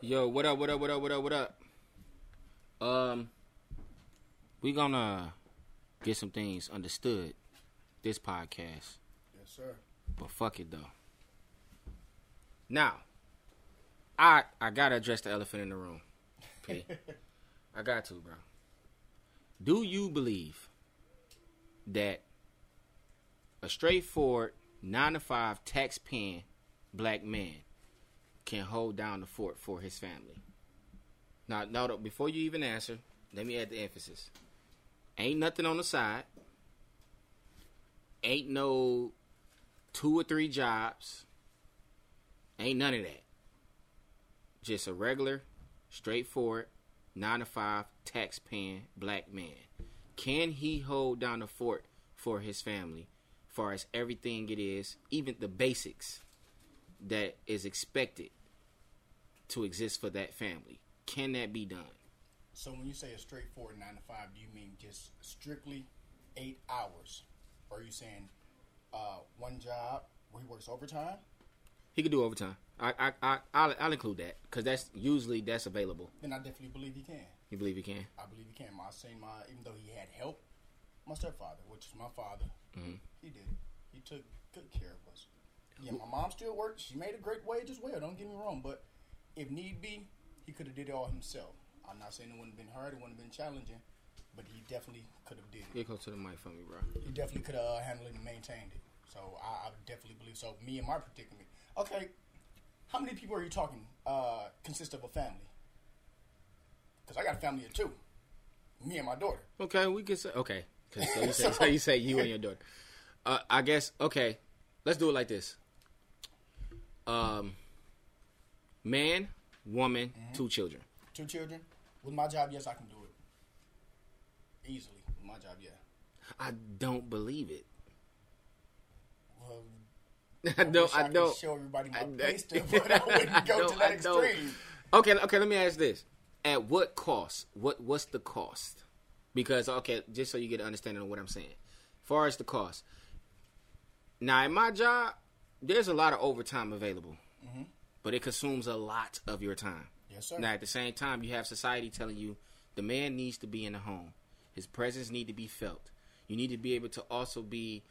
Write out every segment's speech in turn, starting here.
Yo, what up? What up? What up? What up? What up? Um, we gonna get some things understood. This podcast, Yes, sir. but fuck it though. Now, I I gotta address the elephant in the room. Okay, I got to, bro. Do you believe that a straightforward nine to five tax paying black man can hold down the fort for his family? Now, now, before you even answer, let me add the emphasis. Ain't nothing on the side. Ain't no two or three jobs. Ain't none of that. Just a regular, straightforward, nine to five, tax paying black man. Can he hold down the fort for his family, far as everything it is, even the basics that is expected to exist for that family? Can that be done? So when you say a straightforward nine to five, do you mean just strictly eight hours, or are you saying uh, one job where he works overtime? He could do overtime. I I I I'll, I'll include that because that's usually that's available. Then I definitely believe he can. You believe he can? I believe he can. I seen my even though he had help, my stepfather, which is my father, Mhm. he did. He took good care of us. Yeah, my mom still worked. She made a great wage as well. Don't get me wrong, but if need be, he could have did it all himself. I'm not saying it wouldn't have been hard. It wouldn't have been challenging, but he definitely could have did it. Get close to the mic for me, bro. He definitely could have uh, handled it and maintained it. So I, I definitely believe so. Me and my predicament. Okay, how many people are you talking? Uh, consist of a family? Because I got a family of two. Me and my daughter. Okay, we can say okay. 'Cause So you say, so you say you and your daughter. Uh, I guess okay. Let's do it like this. Um, man, woman, mm-hmm. two children. Two children. With my job, yes, I can do it easily. With my job, yeah. I don't believe it. Well, I don't. wish I could don't. show everybody my I- pay but I wouldn't go to that extreme. Okay, okay. Let me ask this: At what cost? What What's the cost? Because okay, just so you get an understanding of what I'm saying. far as the cost. Now, in my job, there's a lot of overtime available, but it consumes a lot of your time. Yes, sir. Now, at the same time, you have society telling you the man needs to be in the home. His presence need to be felt. You need to be able to also be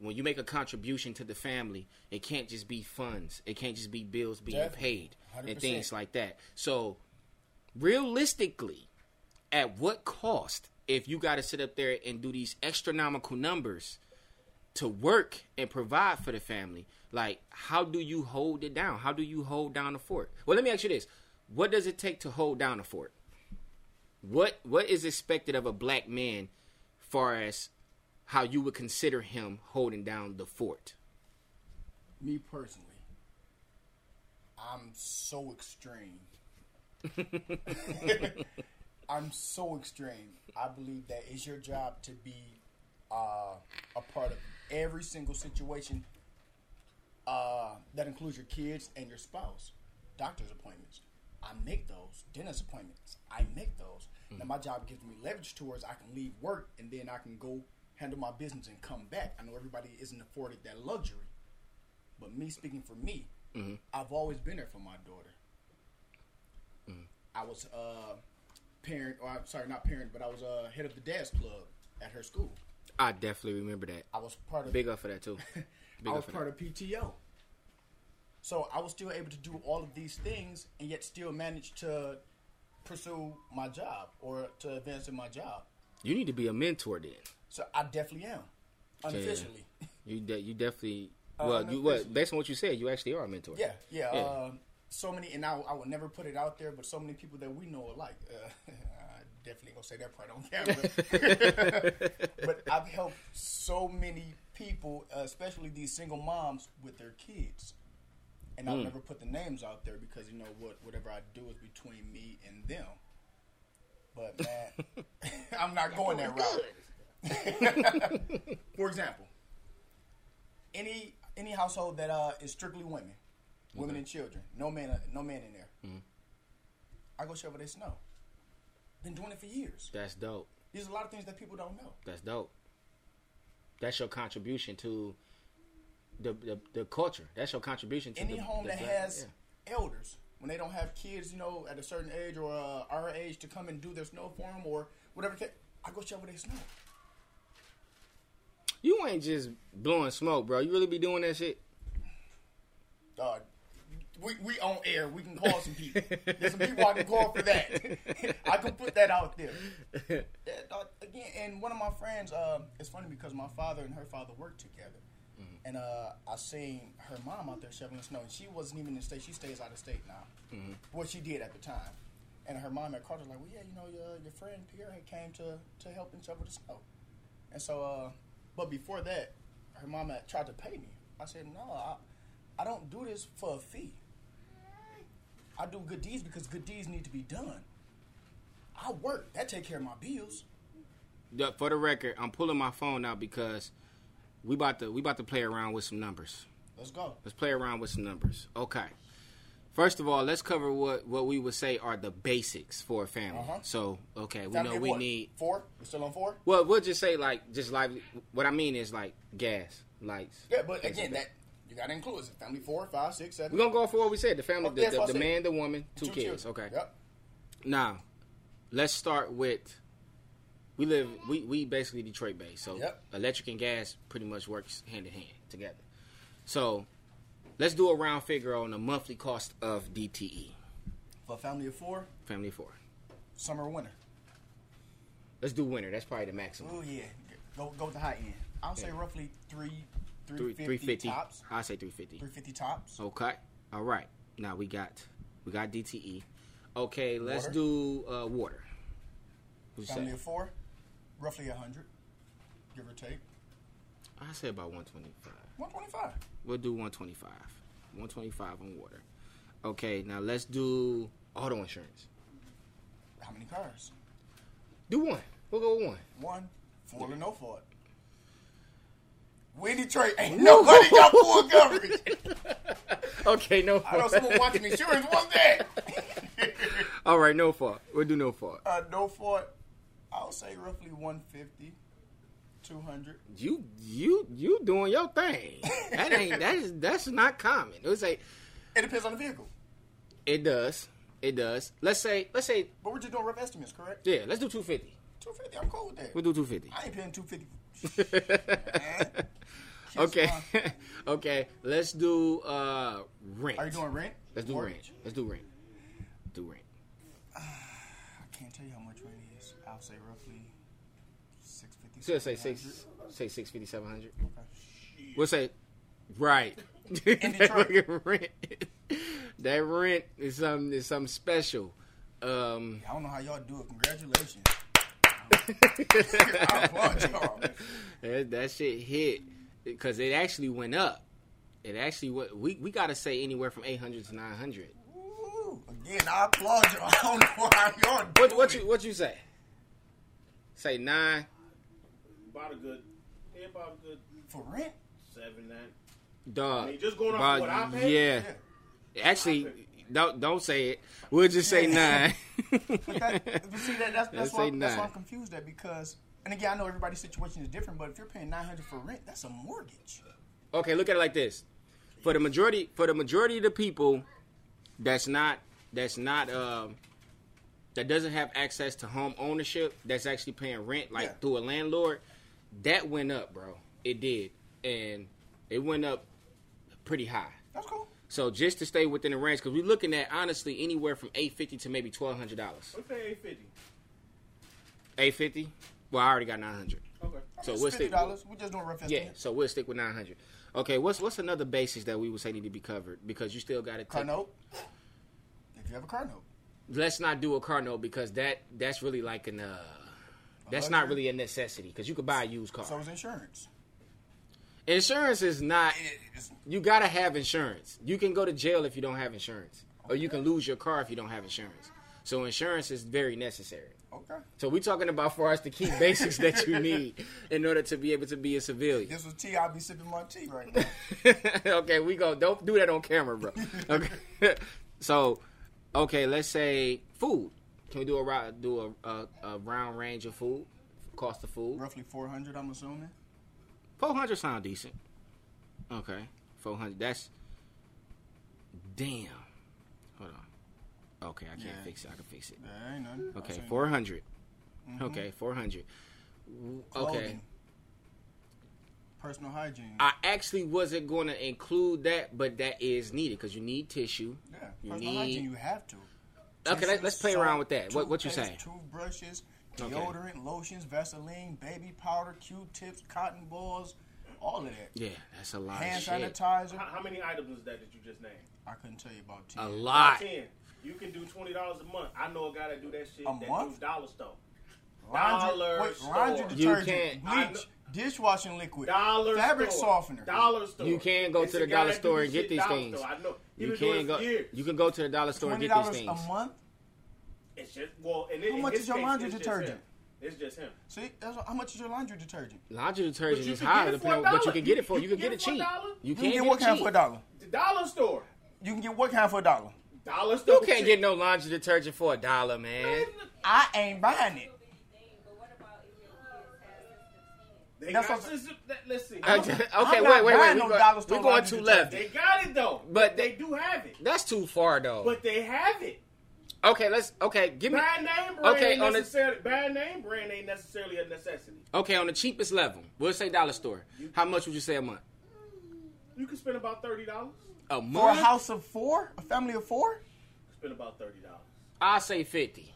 when you make a contribution to the family. It can't just be funds. It can't just be bills being Definitely. paid and 100%. things like that. So, realistically, at what cost if you got to sit up there and do these astronomical numbers to work and provide for the family? Like, how do you hold it down? How do you hold down the fort? Well, let me ask you this: What does it take to hold down a fort? What What is expected of a black man, far as how you would consider him holding down the fort? Me personally, I'm so extreme. I'm so extreme. I believe that it's your job to be uh, a part of every single situation uh, that includes your kids and your spouse. Doctor's appointments, I make those. Dentist appointments, I make those. Now my job gives me leverage towards I can leave work and then I can go handle my business and come back. I know everybody isn't afforded that luxury. But me speaking for me, I've always been there for my daughter. I was uh parent, or I'm sorry, not parent, but I was uh, head of the dance club at her school. I definitely remember that. I was part of Big up for that too. I was part that. of PTO. So I was still able to do all of these things and yet still manage to pursue my job or to advance in my job. You need to be a mentor then. So I definitely am. Unofficially. You de- you definitely Uh, well no, you what based on what you said you actually are a mentor. Yeah, yeah. Yeah. Uh, so many, and I, I would never put it out there, but so many people that we know alike. Uh, definitely gonna say that part on camera. but I've helped so many people, uh, especially these single moms, with their kids. And I'll never put the names out there because you know what, whatever I do is between me and them. But man, I'm not going that route. For example, any any household that uh, is strictly women, women and children, no man, no man in there. I go shovel their snow. Been doing it for years. That's dope. There's a lot of things that people don't know. That's dope. That's your contribution to the the, the culture. That's your contribution to Any the, home the that has yeah. elders, when they don't have kids, you know, at a certain age or uh, our age to come and do their snow for them or whatever. I go shovel their snow. You ain't just blowing smoke, bro. You really be doing that shit? Uh, we we on air. We can call some people. There's some people I can call for that. I can put that out there. Dog, again, and one of my friends. Uh, it's funny because my father and her father worked together, and uh, I seen her mom out there shoveling snow, and she wasn't even in the state. She stays out of state now. What she did at the time, and her mom had called her like, "Well, yeah, you know, your your friend Pierre had came to to help and shovel the snow," and so. Uh, but before that, her mom had tried to pay me. I said, "No, I, I don't do this for a fee." I do good deeds because good deeds need to be done. I work. That take care of my bills. Yeah, For the record, I'm pulling my phone out because we about to we about to play around with some numbers. Let's go. Let's play around with some numbers. Okay. First of all, let's cover what what we would say are the basics for a family. Uh-huh. So, okay, we know we what? need. four. We still on four? Well, we'll just say like just like what I mean is like gas, lights. Yeah, but again, that you got to include it family four, five, six, seven. We're gonna go for what we said: the family, Oh, the, the, the man, the woman, two, kids. Okay. Yep. Now, let's start with. We live. We we basically Detroit based, so Yep. electric and gas pretty much works hand in hand together. So, let's do a round figure on the monthly cost of DTE. For a family of four, Family of four. summer or winter. Let's do winter. That's probably the maximum. Oh yeah, go go with the high end. I'll say roughly three, Three 350 three fifty. tops. I say three fifty. Three fifty tops. Okay. All right. Now we got we got DTE. Okay. Let's Water. do uh, water. What you Family of four, roughly a hundred, give or take. I say about one twenty five. One twenty five. We'll do 125. 125 on water. Okay, now let's do auto insurance. How many cars? Do one. We'll go with one. One, full or no fault. We in Detroit ain't nobody got full coverage. Okay, no I know someone watching insurance one day. All right, no fault. We'll do no fault. uh, no fault. I'll say roughly 150, 200. You you you doing your thing. That ain't that is that's not common. It was like It depends on the vehicle. it does. It does. Let's say let's say But we're just doing rough estimates, correct? yeah, let's do 250. 250, I'm cool with that. We'll do 250. I ain't paying 250. Okay. okay, let's do uh rent. Are you doing rent? Let's do Mortgage? rent. Let's do rent. Do rent. I can't tell you how much rent is. I'll say roughly 650. So let's say 700. six, say six fifty, seven hundred. Okay. We'll say, right. That rent, that rent is something is something special. Um, I don't know how y'all do it. Congratulations. I applaud y'all. man. That, that shit hit because it actually went up. It actually went. We we gotta say anywhere from eight hundred to nine hundred. Again, I applaud y'all. I don't know how y'all do What what you what you say? Say nine. About a good, yeah, about a good For rent? seven, nine. Dog. I mean, just going off About- what I pay? Yeah. Actually, don't don't say it. We'll just say nine. But, that, but see, that, that's, that's, why, that's why. I'm confused at because, and again, I know everybody's situation is different, but if you're paying 900 for rent, that's a mortgage. okay, look at it like this. For the majority, for the majority of the people, that's not that's not um that doesn't have access to home ownership. That's actually paying rent like Yeah. through a landlord. That went up, bro. It did, and it went up pretty high. That's cool. So just to stay within the range, because we're looking at honestly anywhere from eight fifty to maybe twelve hundred dollars. We pay eight fifty. Eight fifty. Well, I already got nine hundred. Okay. So It's we'll stick. $50. We're just doing rough Yeah, so we'll stick with nine hundred. Okay, what's what's another basis that we would say need to be covered because you still got to Car take. note. If you have a car note. Let's not do a car note because that that's really like an uh, that's not really a necessity because you could buy a used car. So is insurance. Insurance is not. You gotta have insurance. You can go to jail if you don't have insurance, or you can lose your car if you don't have insurance. So insurance is very necessary. okay. So we're talking about for us to keep basics that you need in order to be able to be a civilian. This was tea. I'll be sipping my tea right now. okay, we go. Don't do that on camera, bro. Okay. so, okay, let's say food. Can we do a do a, a, a round range of food? Cost of food. Roughly 400, I'm assuming. Four hundred sound decent. Okay, four hundred. That's damn. Hold on. okay, I can't Yeah. fix it. I can fix it. Ain't nothing. Okay, four hundred. Mhm. Okay, four hundred. Okay, Personal hygiene. I actually wasn't going to include that, but that is needed because you need tissue. yeah, you personal need- hygiene. You have to. Okay, let, let's play around with that. What what you saying? Toothbrushes, Okay. deodorant, lotions, Vaseline, baby powder, Q-tips, cotton balls, all of that. Yeah, that's a lot Hand of shit. sanitizer. How, how many items is that that you just named? I couldn't tell you about ten. A lot. Ten. You can do twenty dollars a month. I know a guy that do that shit. A that month? do dollar store. Laundry, Dollar wait, store. laundry You detergent, can't- bleach, dishwashing liquid, Dollar fabric store. softener. Dollar store. You can go It's to the dollar store and get these things. store. I know. He You can go. years. You can go to the dollar store and get these dollars things. a month. It's just well. And in How much is your case, laundry it's detergent? him. It's just him. See, that's how much is your laundry detergent? Laundry detergent is can high, get depending on, but you can get it for. You You can can get it get it for a cheap. You You can can get get what kind for a dollar? The dollar store. You can get what kind for a dollar? Dollar store. You can't get no laundry detergent for a dollar, man. I ain't buying it. They That's got what- system- Let's see. Okay, I'm okay, not wait, wait, wait. buying We no go, we store going too left. They got it though. But they, they- do have it. That's too far, though. But they have it. Okay, let's. Okay, give me. Brand name brand Okay, on the- necessarily bad name brand ain't necessarily a necessity. Okay, on the cheapest level, we'll say dollar store. How much would you say a month? You can spend about thirty dollars. A For a house of four, a family of four. Spend about thirty dollars. I say fifty,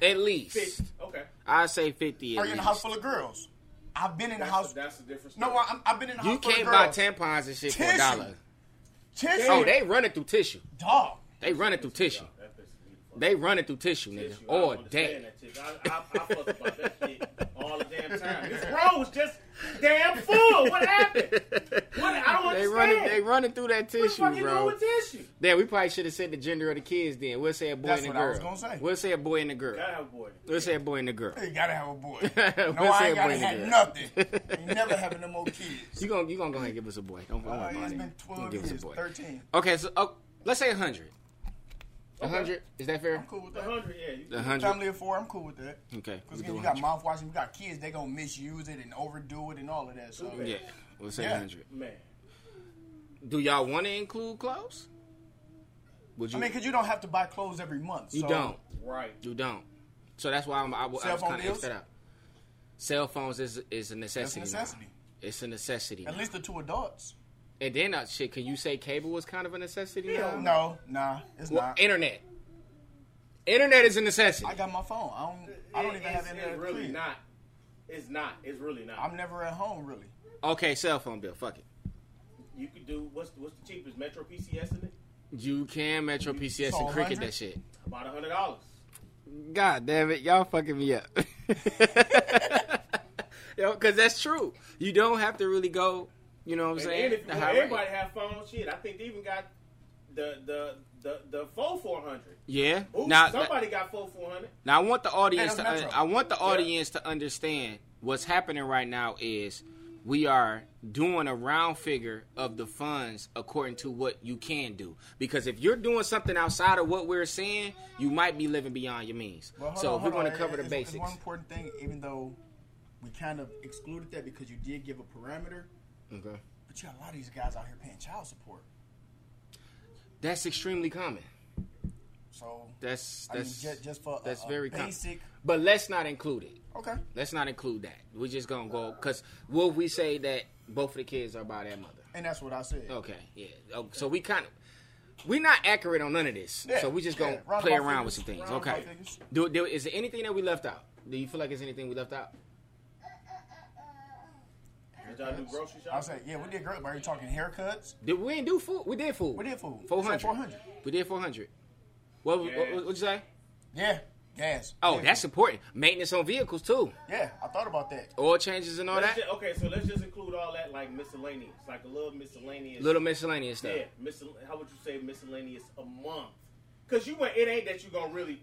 at least. Fifty. Okay. I say fifty. At Are you in a house full of girls? I've been in a That's house. a, that's the difference. no. I'm, I've been in a house of girls. You can't of buy girls. tampons and shit for a Tissue. dollar. Tissue. Oh, they run it through tissue. dog. They run it through tissue. That pisses me the fuck They run it through tissue, nigga. tissue. I Or don't that. that tissue. I, I, I fuss about that shit all the damn time. This row was just damn full. What happened? What? I don't They understand. run it. They run it through that tissue, what the tissue, fuck you doing bro. with tissue? Then we probably should have said the gender of the kids. Then we'll say a boy That's and a what I girl. was gonna say. We'll say a boy and a girl. Gotta have a boy. We'll say a boy and a girl. You gotta have a boy. We'll No, I ain't gotta and a have nothing. Ain't never having no more kids. You gonna you gonna go ahead and give us a boy? Don't, don't Uh, worry about it's it. been You 12 give us a years, boy. 13. Okay, so oh, let's say a hundred. A Okay. hundred is that fair? I'm cool with The that. hundred, yeah. You, hundred. Family of four, I'm cool with that. Okay, Because again, do you got 100. mouthwash, and you got kids, they gonna misuse it and overdo it and all of that. So Yeah, we'll say Yeah. hundred. man. Do y'all want to include clothes? Would you? I mean, because you don't have to buy clothes every month. you so don't. Right. You don't. So that's why I'm, I, I was kind of bills? extra that out. Cell phones is is a That's necessity. a now. necessity. It's a necessity. At now. least the two adults. And then uh, shit, can you say cable was kind of a necessity? Yeah. now? No, nah, it's Well, not. internet. Internet is a necessity. I got my phone. I don't. I don't even have internet. It's really crib. not. It's not. It's really not. I'm never at home really. Okay, cell phone bill. Fuck it. you could do what's what's the cheapest Metro PCS in it? You can Metro PCS So and cricket 100? that shit. About a hundred dollars. God damn it, y'all fucking me up. Yo, because that's true. You don't have to really go. You know what I'm And saying? then if The want rate. everybody to have phones, shit, I think they even got the the the the full four hundred. Yeah. Ooh, Now, somebody got full four hundred. now I want the audience Hey, to. un- I want the audience to understand what's happening right now is we are doing a round figure of the funds according to what you can do. Because if you're doing something outside of what we're saying, you might be living beyond your means. Well, so on, if we're hold gonna cover the It's- basics. It's one important thing, even though we kind of excluded that because you did give a parameter, Okay. but you got a lot of these guys out here paying child support. That's extremely common. So That's I mean, that's just, just for that's a very common. basic. But let's not include it. Okay. Let's not include that. We're just gonna go because will we say that both of the kids are by their mother? And that's what I said. Okay, yeah. Oh, so we kind of we're not accurate on none of this. Yeah, so we just gonna Roundabout play around with some things. Okay. Do, do is there anything that we left out? Do you feel like there's anything we left out? Did y'all do grocery I shopping? said, yeah, we did great. But are you talking haircuts? Did we didn't do food? We did food. We did food. Four We said hundred. 400. We did four hundred. What, what, what what'd you say? Yeah, gas. Oh, Yeah. that's important. Maintenance on vehicles too. Yeah, I thought about that. Oil changes and all Let's that. ju- okay, so let's just include all that like miscellaneous, like a little miscellaneous. Little miscellaneous stuff. yeah, miscel- how would you say miscellaneous a month? Because you went, it ain't that you gonna really.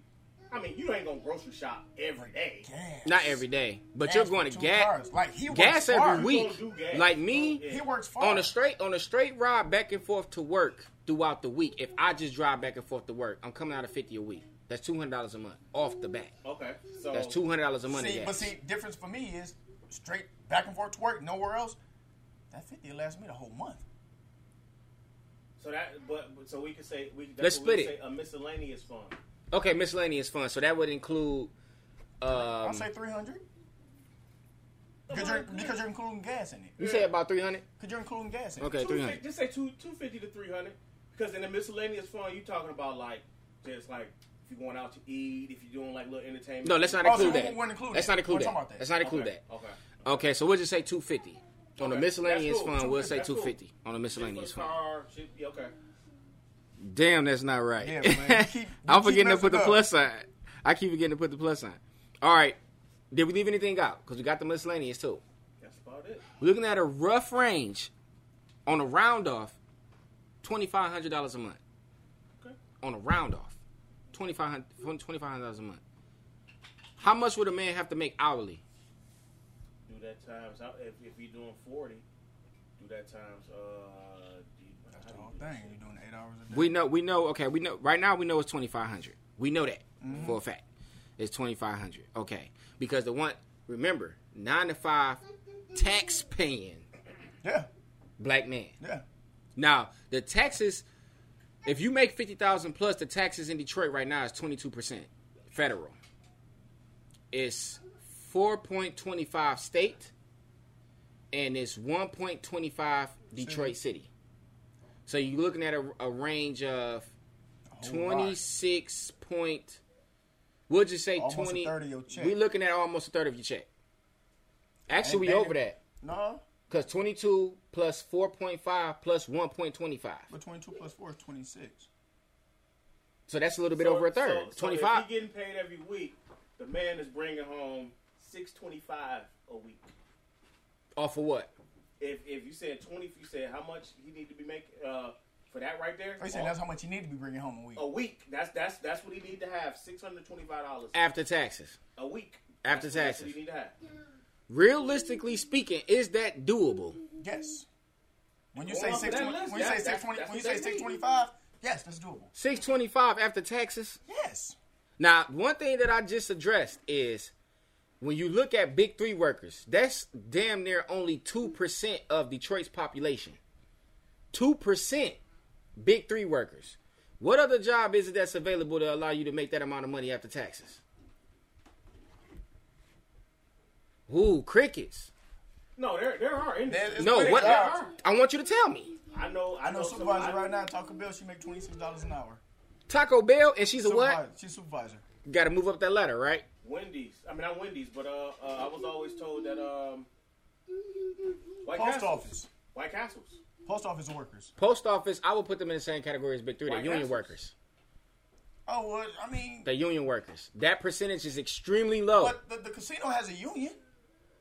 I mean, you ain't gonna grocery shop every day. Gas. Not every day, but Gas you're going to gas. Like he gas works far. every week. gas. Like me, oh, Yeah. He works far. on a straight on a straight ride back and forth to work throughout the week. If I just drive back and forth to work, I'm coming out of fifty a week. That's two hundred dollars a month off the bat. Okay, so That's two hundred dollars a month. See, of but see, difference for me is straight back and forth to work, nowhere else. That fifty will last me the whole month. So that, but, but so we could say we. That's Let's what we split Say a miscellaneous fund. Okay, miscellaneous funds. So that would include. Um, I'll say three hundred. Because you're because you're including gas in it. you say about three hundred. Because you're including gas in it. Okay, Two three fif- hundred. Just say two two fifty to three hundred. Because in the miscellaneous fund, you're talking about like just like if you're going out to eat, if you're doing like little entertainment. No, let's not Oh, so include we that. wouldn't include Let's that. not include We're that. that. Let's not include okay. that. Okay. Okay, so we'll just say two fifty on the miscellaneous that's cool. fund. We'll say two fifty. two cool. on the miscellaneous Shit for the fund. car, shit- yeah, okay. Damn, that's not right. Yeah, man, keep- I'm keep forgetting to put the up. plus sign. I keep forgetting to put the plus sign. All right, did we leave anything out? Because we got the miscellaneous too. That's about it. We're looking at a rough range on a round off, twenty five hundred dollars a month. Okay. On a round off, twenty five hundred dollars a month. How much would a man have to make hourly? Do that times if if you're doing forty. Do that times uh. Thing. You're doing eight hours a day. We know, we know. Okay, we know. Right now, we know it's twenty five hundred. We know that Mm-hmm. for a fact. It's twenty five hundred. Okay, because the one, remember, nine to five, tax paying Yeah, black man. yeah. Now the taxes, if you make fifty thousand plus, the taxes in Detroit right now is twenty two percent federal. It's four point twenty five state, and it's one point twenty five Detroit City. So you're looking at a, a range of A whole lot. twenty six point. We'll just say Almost twenty. third of your check. We're looking at almost a third of your check. Actually, we over that No, because twenty two plus four point five plus one point twenty five. but 22 plus 4 is 26. So that's a little bit So- over a third. so- so Twenty If five. he getting paid every week, the man is bringing home six twenty five a week. Off of what? If if you said twenty, if you said how much he need to be making uh, for that right there, They say that's how much he need to be bringing home a week. a week. That's that's that's what he need to have six hundred twenty five dollars After taxes. a week. After That's taxes. what he need to have. Realistically speaking, is that doable? Yes. When you Going say off of six that list, when you say six twenty, when you say they six need. twenty five, yes, that's doable. Six twenty five after taxes. Yes. Now, one thing that I just addressed is when you look at big three workers, that's damn near only two percent of Detroit's population. Two percent big three workers. What other job is it that's available to allow you to make that amount of money after taxes? Ooh, crickets. No, there there are industries. There's No, what? of jobs. I want you to tell me. I know. I I know know supervisor some, right now Taco Bell. She make twenty six dollars an hour. Taco Bell, and she's a what? She's supervisor. Got to move up that ladder, right? Wendy's. I mean, not Wendy's, but uh, uh, I was always told that um, White Post Castles. office. White Castles. Post office workers. Post office, I would put them in the same category as big three. They're White union Castles. workers. Oh well, I mean, They're union workers. That percentage is extremely low. but the, the casino has a union,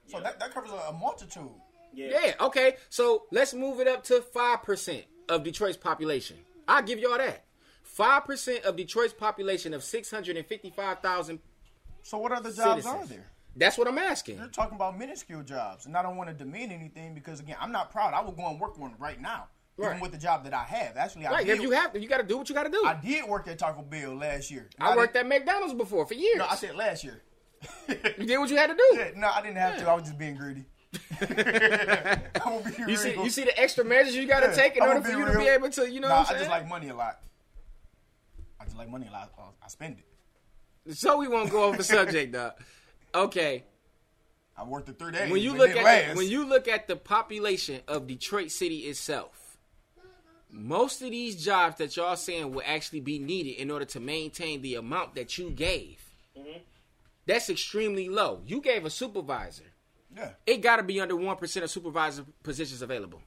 so Yeah. that, that covers a, a multitude. Yeah. Yeah, okay. So let's move it up to 5% of Detroit's population. I'll give y'all that. 5% of Detroit's population of 655,000. So what other jobs Citizens. are there? That's what I'm asking. You're talking about minuscule jobs, and I don't want to demean anything because again, I'm not proud. I would go and work one right now, Right. even with the job that I have. Actually, I Right, did. if you have to, you got to do what you got to do. I did work at Taco Bell last year. I Now worked at McDonald's before for years. No, I said last year. you did what you had to do. Yeah, no, I didn't have to. I was just being greedy. Be You see, you see the extra measures you got to Yeah, take in I'm order for you to be able to, you know Nah, I just like money a lot. I just like money a lot. Uh, I spend it. so we won't go off the subject, though. Okay, I worked it three days. when you look at the, last. when you look at the population of Detroit City itself, most of these jobs that y'all saying will actually be needed in order to maintain the amount that you gave. Mm-hmm. That's extremely low. You gave a supervisor. yeah, It got to be under one percent of supervisor positions available.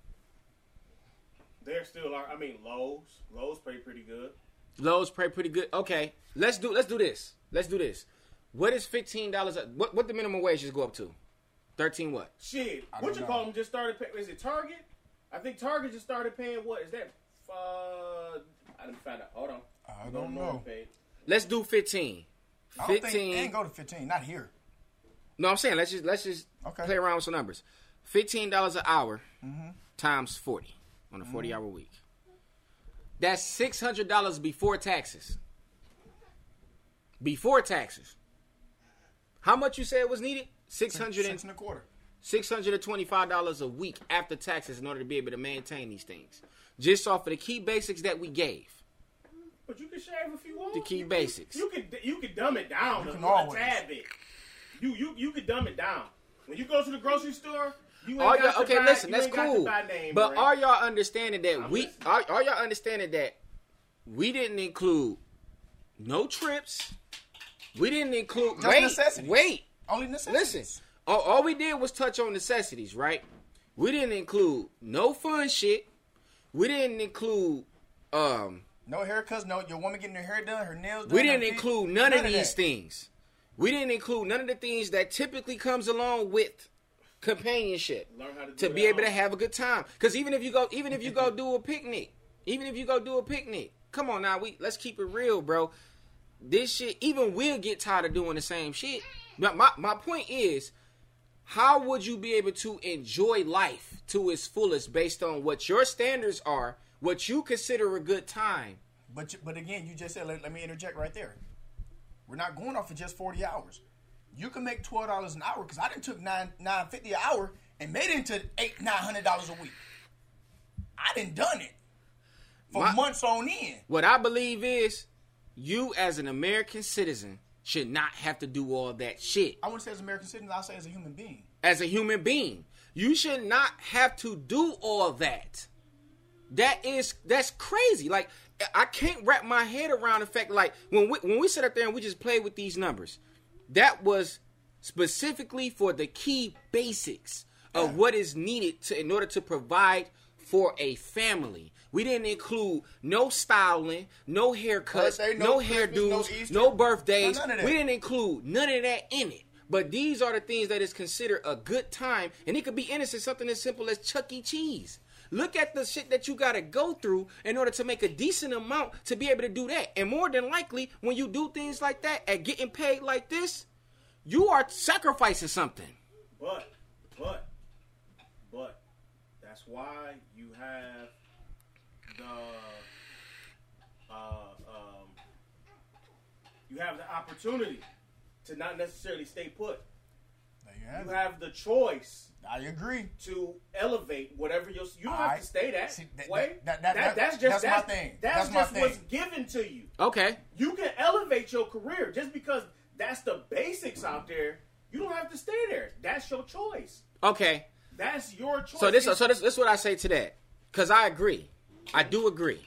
There still are. I mean, Lowe's. Lowe's pay pretty good. Lowe's pay pretty good. Okay, let's do let's do this. Let's do this. What is fifteen dollars? What what the minimum wage just go up to? Thirteen what? Shit. I What you know. call them? Just started. Pay, is it Target? I think Target just started paying. What is that? Uh, I didn't find out. Hold on. I Don't don't know. know. Let's do fifteen. I don't think Fifteen. it ain't go to fifteen. Not here. No, I'm saying let's just let's just Okay. play around with some numbers. Fifteen dollars an hour times forty on a 40 hour week. That's six hundred dollars before taxes. Before taxes. How much you said was needed? Six hundred Six and and a quarter. six hundred and twenty-five dollars a week after taxes in order to be able to maintain these things. Just off of the key basics that we gave. But you can shave if you want. The key You- basics. You can you can dumb it down You a, can a always. tad bit. You you you can dumb it down. When you go to the grocery store, you ain't All y'all, okay, buy, listen, you that's ain't got to cool. name But brand. are y'all understanding that I'm we listening. are, are y'all understanding that we didn't include no trips? We didn't include Just wait, necessities. wait. Only necessities. Listen, all, all we did was touch on necessities, right? We didn't include no fun shit. We didn't include um No haircuts. No, your woman getting her hair done, her nails done. we didn't feet- include none, of these that. things. We didn't include none of the things that typically comes along with companionship Learn how to to be able to have a good time. Because even if you go, even if you go do a picnic, even if you go do a picnic, come on now, we let's keep it real, bro. This shit, even we'll get tired of doing the same shit. But my my point is, how would you be able to enjoy life to its fullest based on what your standards are, what you consider a good time? But but again, you just said. Let, let me interject right there. We're not going off for just forty hours. You can make twelve dollars an hour because I didn't took nine nine fifty an hour and made it into eight nine hundred dollars a week. I didn't done it for My- months on end. What I believe is, you as an American citizen should not have to do all that shit. I wouldn't say as an American citizen. I'll say as a human being. As a human being, you should not have to do all that. That is that's crazy. Like I can't wrap my head around the fact like when we when we sit up there and we just play with these numbers, that was specifically for the key basics of what is needed to in order to provide for a family. We didn't include no styling, no haircuts, Birthday, no, no Christmas, no hairdos, Easter. no birthdays. No, none of that. we didn't include none of that in it. But these are the things that is considered a good time, and it could be innocent, something as simple as Chuck E. Cheese. Look at the shit that you gotta go through in order to make a decent amount to be able to do that. And more than likely, when you do things like that and getting paid like this, you are sacrificing something. But, but, but, that's why you have the, uh, um, you have the opportunity to not necessarily stay put. There you have You it. have the choice I agree. to elevate whatever your. You don't All have to stay that See, that- way. that- that- that- that's just that's my thing. That's, That's my just what's given to you. Okay. You can elevate your career just because that's the basics out there. You don't have to stay there. That's your choice. Okay. That's your choice. So this, so this, this is what I say to that, because I agree, I do agree.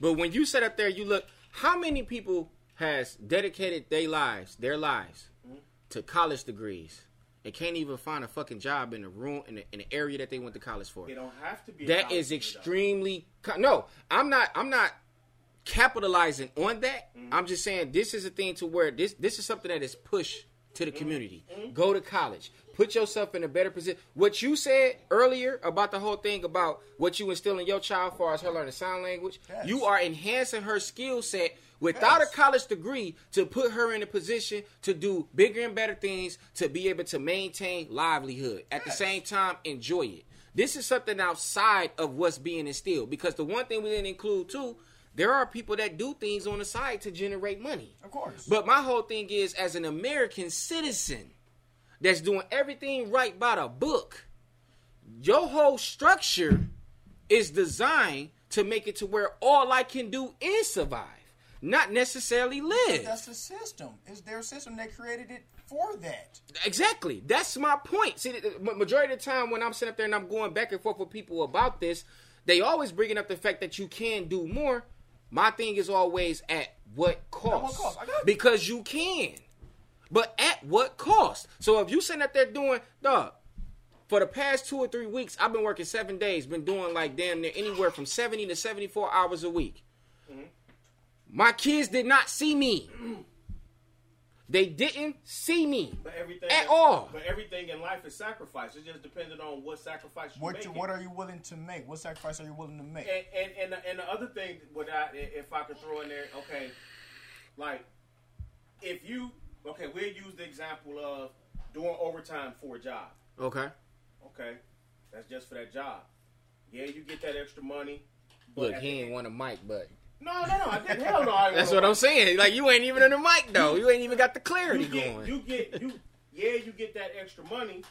But when you sit up there, you look. How many people has dedicated their lives, their lives, mm-hmm. to college degrees, and can't even find a fucking job in the room in the, in the area that they went to college for? It don't have to be. That is extremely co- no. I'm not. I'm not capitalizing on that. Mm-hmm. I'm just saying this is a thing to where this this is something that is pushed to the mm-hmm. community. Mm-hmm. Go to college. Put yourself in a better position. What you said earlier about the whole thing about what you instill in your child as far as her learning sign language, Yes. you are enhancing her skill set without Yes. a college degree to put her in a position to do bigger and better things to be able to maintain livelihood. At the same time, enjoy it. This is something outside of what's being instilled because the one thing we didn't include too, there are people that do things on the side to generate money. Of course. But my whole thing is, as an American citizen that's doing everything right by the book, your whole structure is designed to make it to where all I can do is survive, not necessarily live. That's the system. It's their system. They created it for that. Exactly. That's my point. See, the majority of the time when I'm sitting up there and I'm going back and forth with people about this, they always bringing up the fact that you can do more. My thing is always at what cost? what cost? You. Because you can. But at what cost? So if you sitting up there doing, dog, for the past two or three weeks, I've been working seven days, been doing like damn near anywhere from 70 to 74 hours a week. Mm-hmm. My kids did not see me. They didn't see me But everything at all. But everything in life is sacrifice. It just depended on what sacrifice you What make. you, what are you willing to make? What sacrifice are you willing to make? and, and and the, and the other thing, what I if I could throw in there, okay, like if you okay, we'll use the example of doing overtime for a job. Okay. Okay, that's just for that job. Yeah, you get that extra money. but Look, he the ain't end- want a mic, but No, no, no. I didn't. Hell no. I that's what I'm saying. Like you ain't even in the mic though. You ain't even got the clarity you get, going. you get you yeah you get that extra money,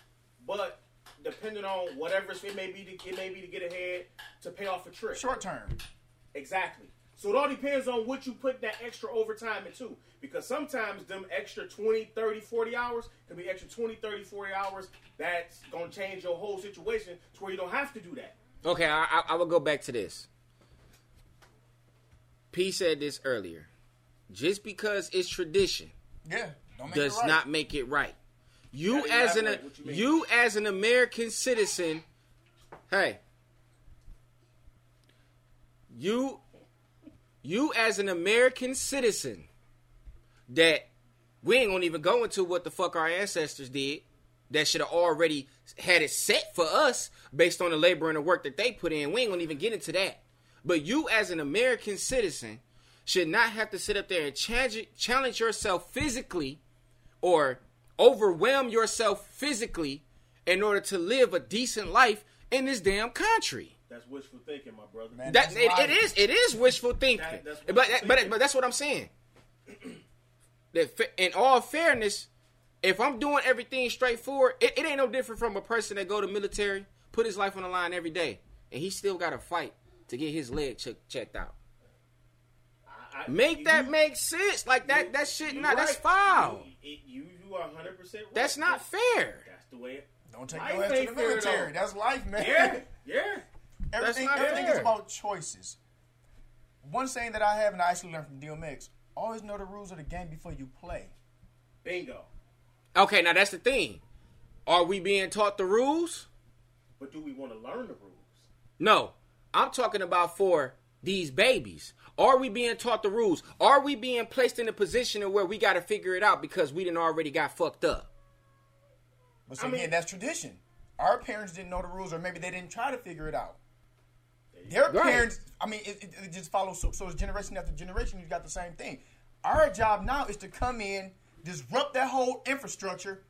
but depending on whatever it may be, to, it may be to get ahead to pay off a trip. Short term. Exactly. So it all depends on what you put that extra overtime into. Because sometimes them extra 20, 30, 40 hours can be extra 20, 30, 40 hours. That's going to change your whole situation to where you don't have to do that. Okay, I, I, I will go back to this. P said this earlier. Just because it's tradition Yeah, don't make does it right. not make it right. You Gotta as an what you you as an American citizen, hey, you you as an American citizen that we ain't gonna even go into what the fuck our ancestors did that should have already had it set for us based on the labor and the work that they put in. We ain't gonna even get into that. But you as an American citizen should not have to sit up there and challenge, challenge yourself physically or overwhelm yourself physically in order to live a decent life in this damn country. That's wishful thinking, my brother. Man, That That's it, it is it is wishful thinking, That- that's but wishful but thinking. but that's what I'm saying. That in all fairness, if I'm doing everything straightforward, it, it ain't no different from a person that go to military, put his life on the line every day, and he still got to fight to get his leg check, checked out. I- I- Make you- that make sense. Like that that shit. you Not that's right. foul. You, you, you are 100 percent right. That's not fair. That's the way it. Don't take Life no ass to the military. That's life, man. Yeah, yeah. everything everything fair. is about choices. One saying that I have, and I actually learned from DMX: always know the rules of the game before you play. Bingo. Okay, now that's the thing. Are we being taught the rules? But do we want to learn the rules? No, I'm talking about for these babies. Are we being taught the rules? Are we being placed in a position where we got to figure it out because we didn't already got fucked up? But so I mean- again, that's tradition. Our parents didn't know the rules, or maybe they didn't try to figure it out. Their Right. parents, I mean, it, it, it just follows. So, so it's generation after generation, you got the same thing. Our job now is to come in, disrupt that whole infrastructure,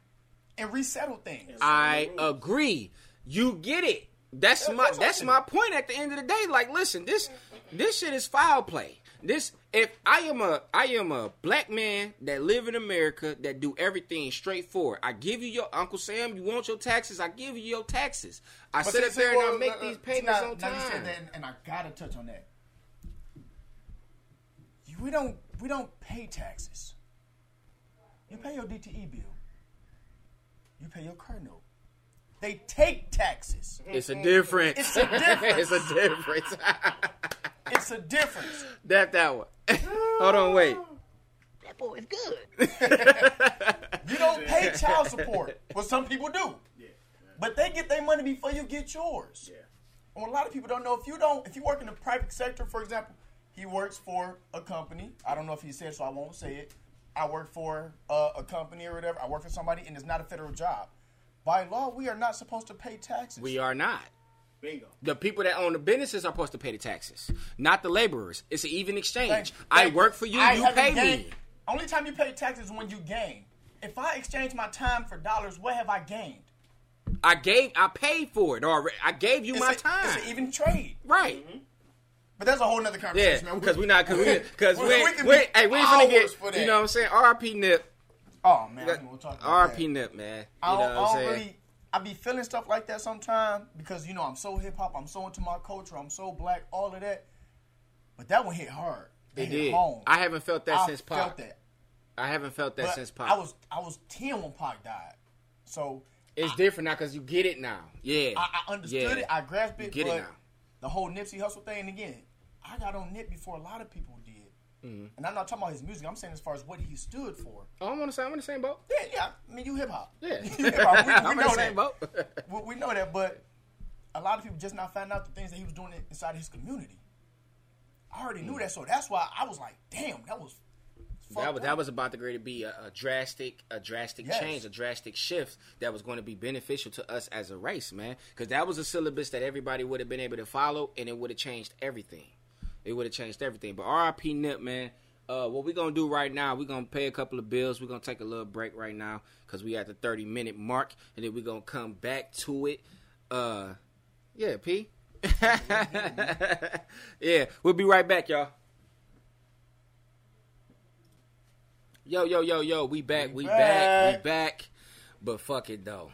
and resettle things. I agree. You get it. That's my that's what that's I'm my point at the end of the day. Like, listen, this this shit is foul play. This if I am a I am a black man that live in America that do everything straightforward. I give you your Uncle Sam. You want your taxes? I give you your taxes. I But sit up there and well, I make uh, these uh, payments now, on now you said that, and, and I gotta touch on that. You- We don't we don't pay taxes. You pay your DTE bill. You pay your car note. They take taxes. It's a difference. It's a difference. it's a difference. It's a difference. that that one. Hold on, wait. That boy is good. You don't pay child support. Well, some people do. Yeah. But they get their money before you get yours. Yeah. And what a lot of people don't know, if you don't, if you work in the private sector, for example, he works for a company. I don't know if he said so. I won't say it. I work for uh, a company or whatever. I work for somebody, and it's not a federal job. By law, we are not supposed to pay taxes. We are not. Bingo. The people that own the businesses are supposed to pay the taxes, not the laborers. It's an even exchange. Thank- I thank work for you, I you pay gained- me. Only time you pay taxes is when you gain. If I exchange my time for dollars, what have I gained? I gave, I paid for it already. I gave you It's my a- time. It's an even trade. right. Mm-hmm. But that's a whole nother Yeah, conversation, man. because we're not, because we, because we, we we, can we, hey, we ain't finna hours get, you know what I'm saying? RP Nip, Oh man, I'm gonna talk about that. RP Nip, man. You I know don't, I don't really. I be feeling stuff like that sometimes because you know I'm so hip hop, I'm so into my culture, I'm so black, all of that. But that one hit hard. That It hit did. home. I haven't felt that I since felt Pop. that. I haven't felt that But since Pop. I was I was ten when Pac died, so it's different now because you get it now. Yeah. I, I understood Yeah. it. I grasped it. You get it now. The whole Nipsey Hussle thing again. I got on Nip before a lot of people Mm-hmm. and I'm not talking about his music. I'm saying as far as what he stood for. Oh, I'm on the same, I'm in the same boat. Yeah, yeah. I mean, you hip hop. Yeah. you hip hop. We, I'm in know the same that. boat. we, we know that, but a lot of people just not finding out the things that he was doing inside his community. I already Mm. knew that, so that's why I was like, "Damn, that was." That was, up. that was about to to be a, a drastic, a drastic Yes. change, a drastic shift that was going to be beneficial to us as a race, man. Because that was a syllabus that everybody would have been able to follow, and it would have changed everything. It would have changed everything. But RIP Nip, man. Uh, what we're gonna do right now? We're gonna pay a couple of bills. We're gonna take a little break right now because we at the thirty minute mark, and then we're gonna come back to it. Uh, yeah, P. yeah, we'll be right back, y'all. Yo, yo, yo, yo, we back, we, We back. back. we back. But fuck it though.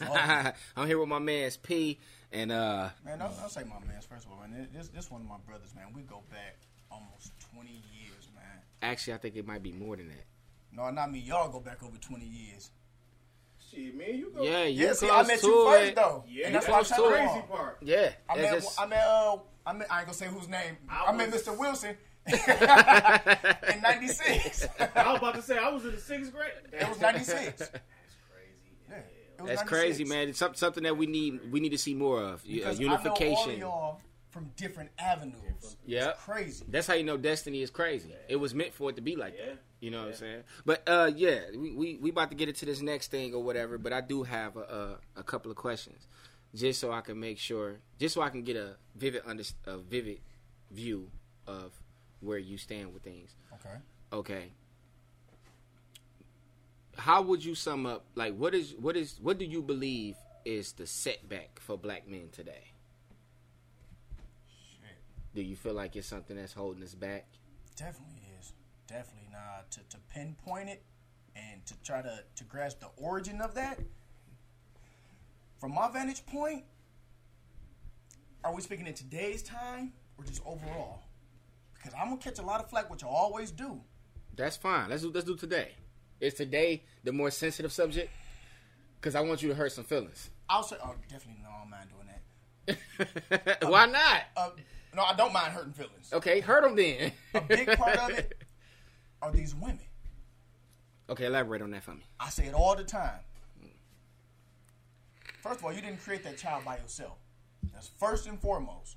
I'm here with my man's P and uh Man, I'll, I'll say my man's first of all, man. This this one of my brothers, man. We go back almost 20 years, man. Actually, I think it might be more than that. No, not me. Y'all go back over 20 years. Shit, man, you go. Yeah, you Yeah, see, I met to you it. first though, Yeah, and that's that why I'm was the crazy part. Yeah, I met, just- I met, uh, I met, I ain't gonna say whose name. I, I met was- Mr. Wilson in '96. I was about to say I was in the sixth grade. It was '96. That's crazy. Yeah, it was That's 96. crazy, man. It's something that we need. We need to see more of. Uh, Because unification. I know all y'all from different avenues. Yeah, crazy. That's how you know destiny is crazy. It was meant for it to be like Yeah. that. You know what I'm saying? But uh, yeah, we, we we about to get into this next thing or whatever. But I do have a, a, a couple of questions, just so I can make sure, just so I can get a vivid under, a vivid view of where you stand with things. Okay. Okay. How would you sum up? Like, what is what is what do you believe is the setback for black men today? Shit. Do you feel like it's something that's holding us back? Definitely is. Definitely not To to pinpoint it and to try to to grasp the origin of that. From my vantage point, are we speaking in today's time or just overall? Because I'm gonna catch a lot of flack, which I always do. That's fine. Let's do let's do today. Is today the more sensitive subject? Because I want you to hurt some feelings. I'll say, oh, definitely no, I don't mind doing that. Why not? Uh, no, I don't mind hurting feelings. Okay, hurt them then. A big part of it are these women. Okay, elaborate on that for me. I say it all the time. First of all, you didn't create that child by yourself. That's first and foremost.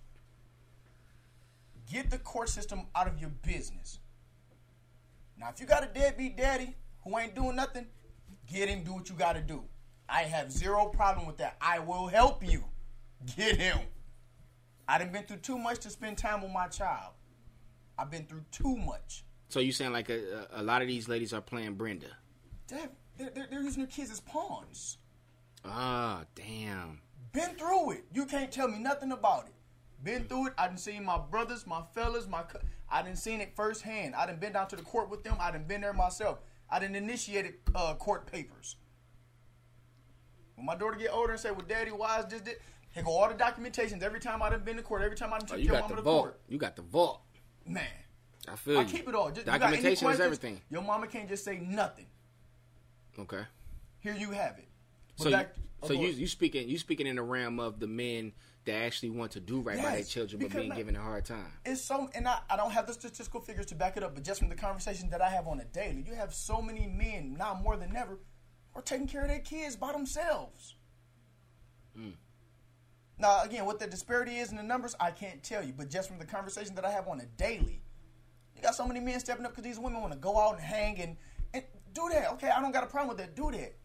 Get the court system out of your business. Now, if you got a deadbeat daddy who ain't doing nothing, get him, do what you got to do. I have zero problem with that. I will help you. Get him. I done been through too much to spend time with my child. I've been through too much. So you saying like a, a, lot of these ladies are playing Brenda? They're, they're, they're using their kids as pawns. Ah, damn. Been through it. You can't tell me nothing about it. Been through it. I done seen my brothers, my fellas, my. Co- I done seen it firsthand. I done been down to the court with them. I done been there myself. I done initiated uh, court papers. When my daughter get older and say, "Well, Daddy, why is this?" this? Here go all the documentations. Every time I done been to court. Every time I Oh, took you your got mama the to vault. court. You got the vault. Man, I feel I you. keep it all. Just, you Documentation is everything. Your mama can't just say nothing. Okay. Here you have it. But So, you, back- oh, so you ahead. you speaking you speaking in the realm of the men that actually want to do right by their children, but being given a hard time. it's so and I, I don't have the statistical figures to back it up, but just from the conversation that I have on a daily, you have so many men now more than ever are taking care of their kids by themselves. Hmm. Now again, what the disparity is in the numbers, I can't tell you, but just from the conversation that I have on a daily, you got so many men stepping up because these women want to go out and hang and, and do that. Okay, I don't got a problem with that. Do that,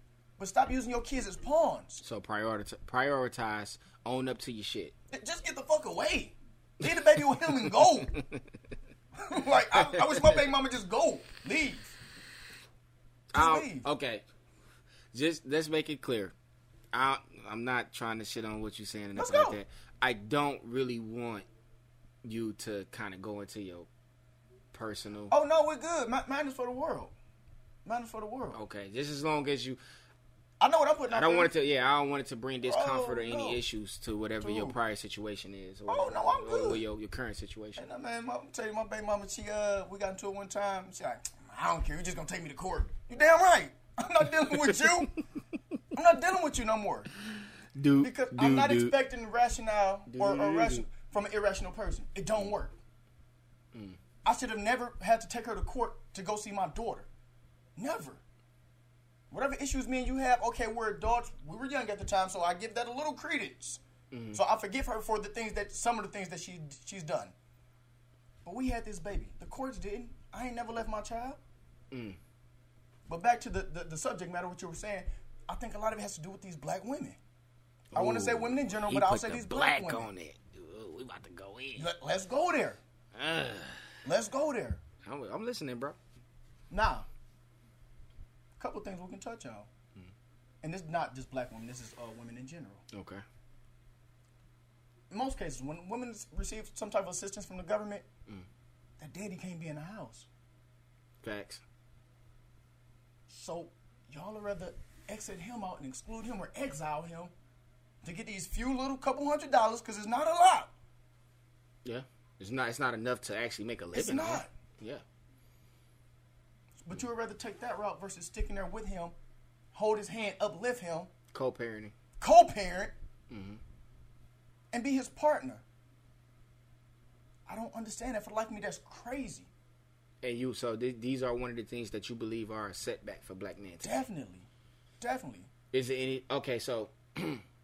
but stop using your kids as pawns. So prioritize, prioritize, own up to your shit. Just get the fuck away. Leave the baby with him and go. like I, I wish my baby mama just go, leave. Just leave. okay, just let's make it clear. I, I'm not trying to shit on what you're saying and Let's like that. I don't really want you to kind of go into your personal. Oh no, we're good. Mine is for the world. Mine is for the world. Okay, just as long as you. I know what I'm putting. I don't there. want it to. Yeah, I don't want it to bring discomfort or Oh, any no. issues to whatever your prior situation is. Or Oh, no, I'm or- good. Or your, your current situation. And, uh, man, my, tell you, my baby mama, she uh, we got into it one time. She like, I don't care. You just gonna take me to court. You damn right. I'm not dealing with you. I'm not dealing with you no more. Dude, Because dude, I'm not dude. expecting rationale or, or Dude. ration from an irrational person. It don't work. Mm. I should have never had to take her to court to go see my daughter. Never. Whatever issues me and you have, okay, we're adults. We were young at the time, so I give that a little credence. Mm. So I forgive her for the things that some of the things that she she's done. But we had this baby. The courts didn't. I ain't never left my child. Mm. But back to the, the, the subject matter, what you were saying, I think a lot of it has to do with these black women. I want to say women in general, but I'll say the these black, black women. on it. Ooh, we about to go in. Let, let's go there. Ugh. Let's go there. I'm, I'm listening, bro. Now, a couple things we can touch on. Hmm. And this is not just black women, this is uh, women in general. Okay. In most cases, when women receive some type of assistance from the government, Hmm. that daddy can't be in the house. Facts. So, y'all would rather exit him out and exclude him or exile him to get these few little couple hundred dollars because it's not a lot. Yeah. It's not. It's not enough to actually make a living. It's not. Yeah. But you would rather take that route versus sticking there with him, hold his hand, uplift him, Co-parenting. co-parent, Mm-hmm. and be his partner. I don't understand that. For like me, that's crazy. And you. So th- these are one of the things that you believe are a setback for black men. today. Definitely, definitely. Is there any? Okay. So.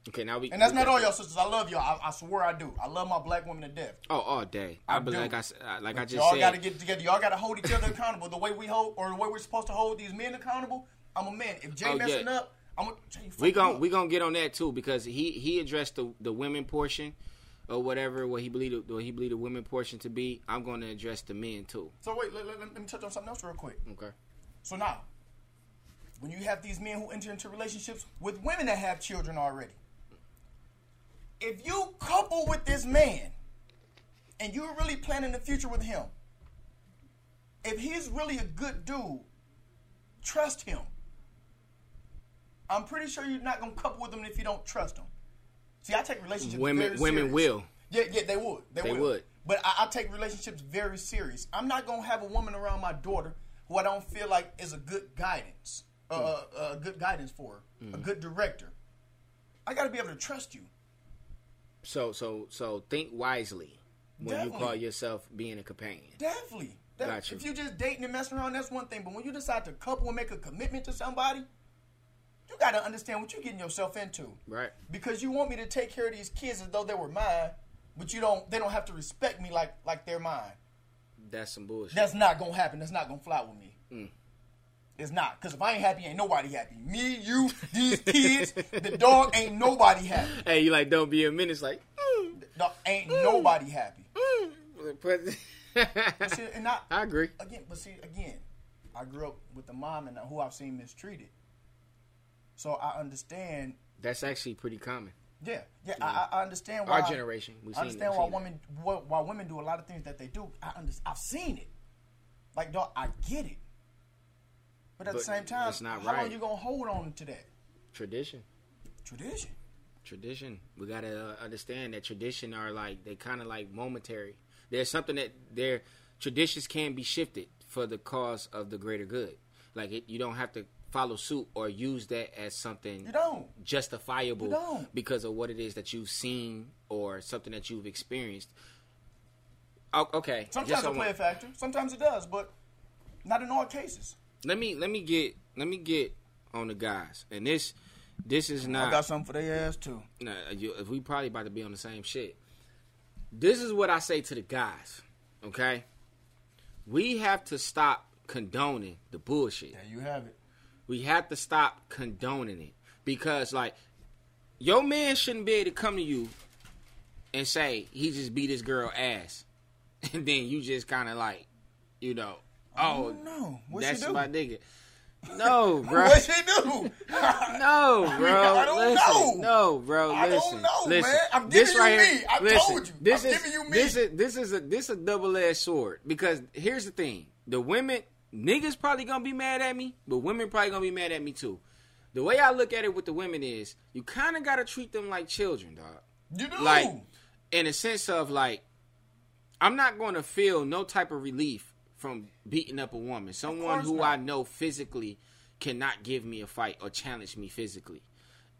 okay. Now we. And that's we not got- all y'all sisters. I love y'all. I, I swear I do. I love my black women to death. Oh, all day. I, I believe, do. like I uh, like I just y'all said. got to get together. Y'all got to hold each other accountable. The way we hold, or the way we're supposed to hold these men accountable. I'm a man. If Jay Oh, yeah. messing up, I'm gonna. Jay, we fucking gon' up. we gonna get on that too because he he addressed the the women portion or whatever what he believed what he believed the women portion to be. I'm going to address the men too. So wait, let, let- let me touch on something else real quick. Okay. So now, when you have these men who enter into relationships with women that have children already, if you couple with this man and you're really planning the future with him, if he's really a good dude, trust him. I'm pretty sure you're not gonna couple with him if you don't trust him. See, I take relationships. Women women serious. will. Yeah, yeah, they would. They, They will. would. But I, I take relationships very serious. I'm not gonna have a woman around my daughter who I don't feel like is a good guidance, Hmm. uh, a good guidance for her, a good director. I got to be able to trust you. So so so think wisely when you call yourself being a companion. Definitely. That- Got you. If you just dating and messing around, that's one thing. But when you decide to couple and make a commitment to somebody, you got to understand what you're getting yourself into. Right. Because you want me to take care of these kids as though they were mine, but you don't. They don't have to respect me like like they're mine. That's some bullshit. That's not gonna happen. That's not gonna fly with me. Mm. It's not. Cause if I ain't happy, ain't nobody happy. Me, you, these kids, the dog, ain't nobody happy. hey, you like don't be a minute. It's like. mm, ain't nobody happy. mm. But- see, and I, I agree. again, but see, again, I grew up with the mom and who I've seen mistreated. So I understand. That's actually pretty common. Yeah, yeah, I, I understand why Our generation, we've I understand why women why, why women do a lot of things that they do. I under, I've seen it. Like, dog, I get it. But at But the same time, it's not how long right. you gonna hold on to that Tradition. tradition? tradition. We gotta uh, understand that tradition are like they kind of like momentary. There's something that their traditions can be shifted for the cause of the greater good. Like it, you don't have to follow suit or use that as something You don't. justifiable You don't. because of what it is that you've seen or something that you've experienced. Okay. Sometimes it play a factor. Sometimes it does, but not in all cases. Let me let me get let me get on the guys, and this this is not. I got something for their ass too. Nah, you, we probably about to be on the same shit. This is what I say to the guys. Okay, we have to stop condoning the bullshit. There you have it. We have to stop condoning it because, like, your man shouldn't be able to come to you and say he just beat his girl ass, and then you just kind of like, you know, oh no, what that's she do? my nigga. No, bro. What she do? No, bro. I don't listen. know. No, bro. I don't listen. know, listen. man. I'm this giving right you here, me. I listen, told you. This I'm is, giving you me. This is this is a this a double edged sword because here's the thing: the women, niggas probably gonna be mad at me, but women probably gonna be mad at me too. The way I look at it with the women is, you kind of gotta treat them like children, dog. You do. Like, in a sense of like, I'm not going to feel no type of relief from beating up a woman, someone who not. I know physically cannot give me a fight or challenge me physically.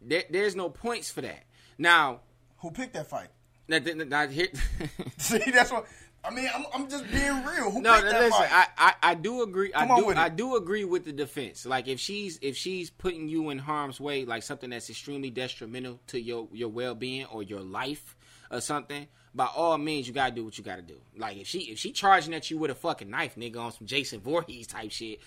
There, there's no points for that. Now, Who picked that fight? that, not that, here, See, that's what I mean. I'm, I'm just being real. Who no, picked no, that listen, fight? I, I, I do agree. I Come on do. I do agree with the defense. Like if she's if she's putting you in harm's way, like something that's extremely detrimental to your your well being or your life or something. By all means, you gotta do what you gotta do. Like if she if she charging at you with a fucking knife, nigga, on some Jason Voorhees type shit,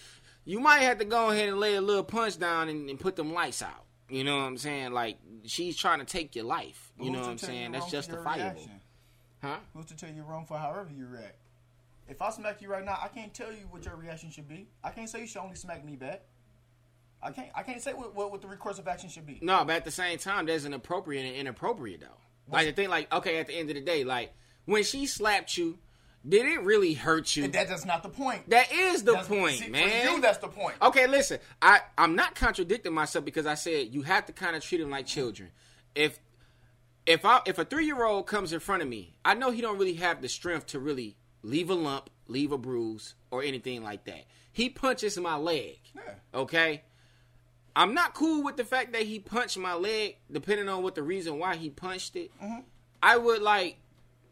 you might have to go ahead and lay a little punch down and, and put them lights out. You know what I'm saying? Like she's trying to take your life. You know what I'm saying? That's wrong for your justifiable, huh? Who's to tell you wrong for however you react? If I smack you right now, I can't tell you what your reaction should be. I can't say you should only smack me back. I can't. I can't say what, what, what the recourse of action should be. No, but at the same time, there's an appropriate and inappropriate though. Like the thing, like okay, at the end of the day, like when she slapped you, did it really hurt you? And that, that's not the point. that is the That's- point, see, man. For you, that's the point. Okay, listen, I I'm not contradicting myself because I said you have to kind of treat them like children. If if I if a three year old comes in front of me, I know he don't really have the strength to really leave a lump, leave a bruise, or anything like that. He punches my leg. Yeah. Okay. I'm not cool with the fact that he punched my leg, depending on what the reason why he punched it. Mm-hmm. I would like.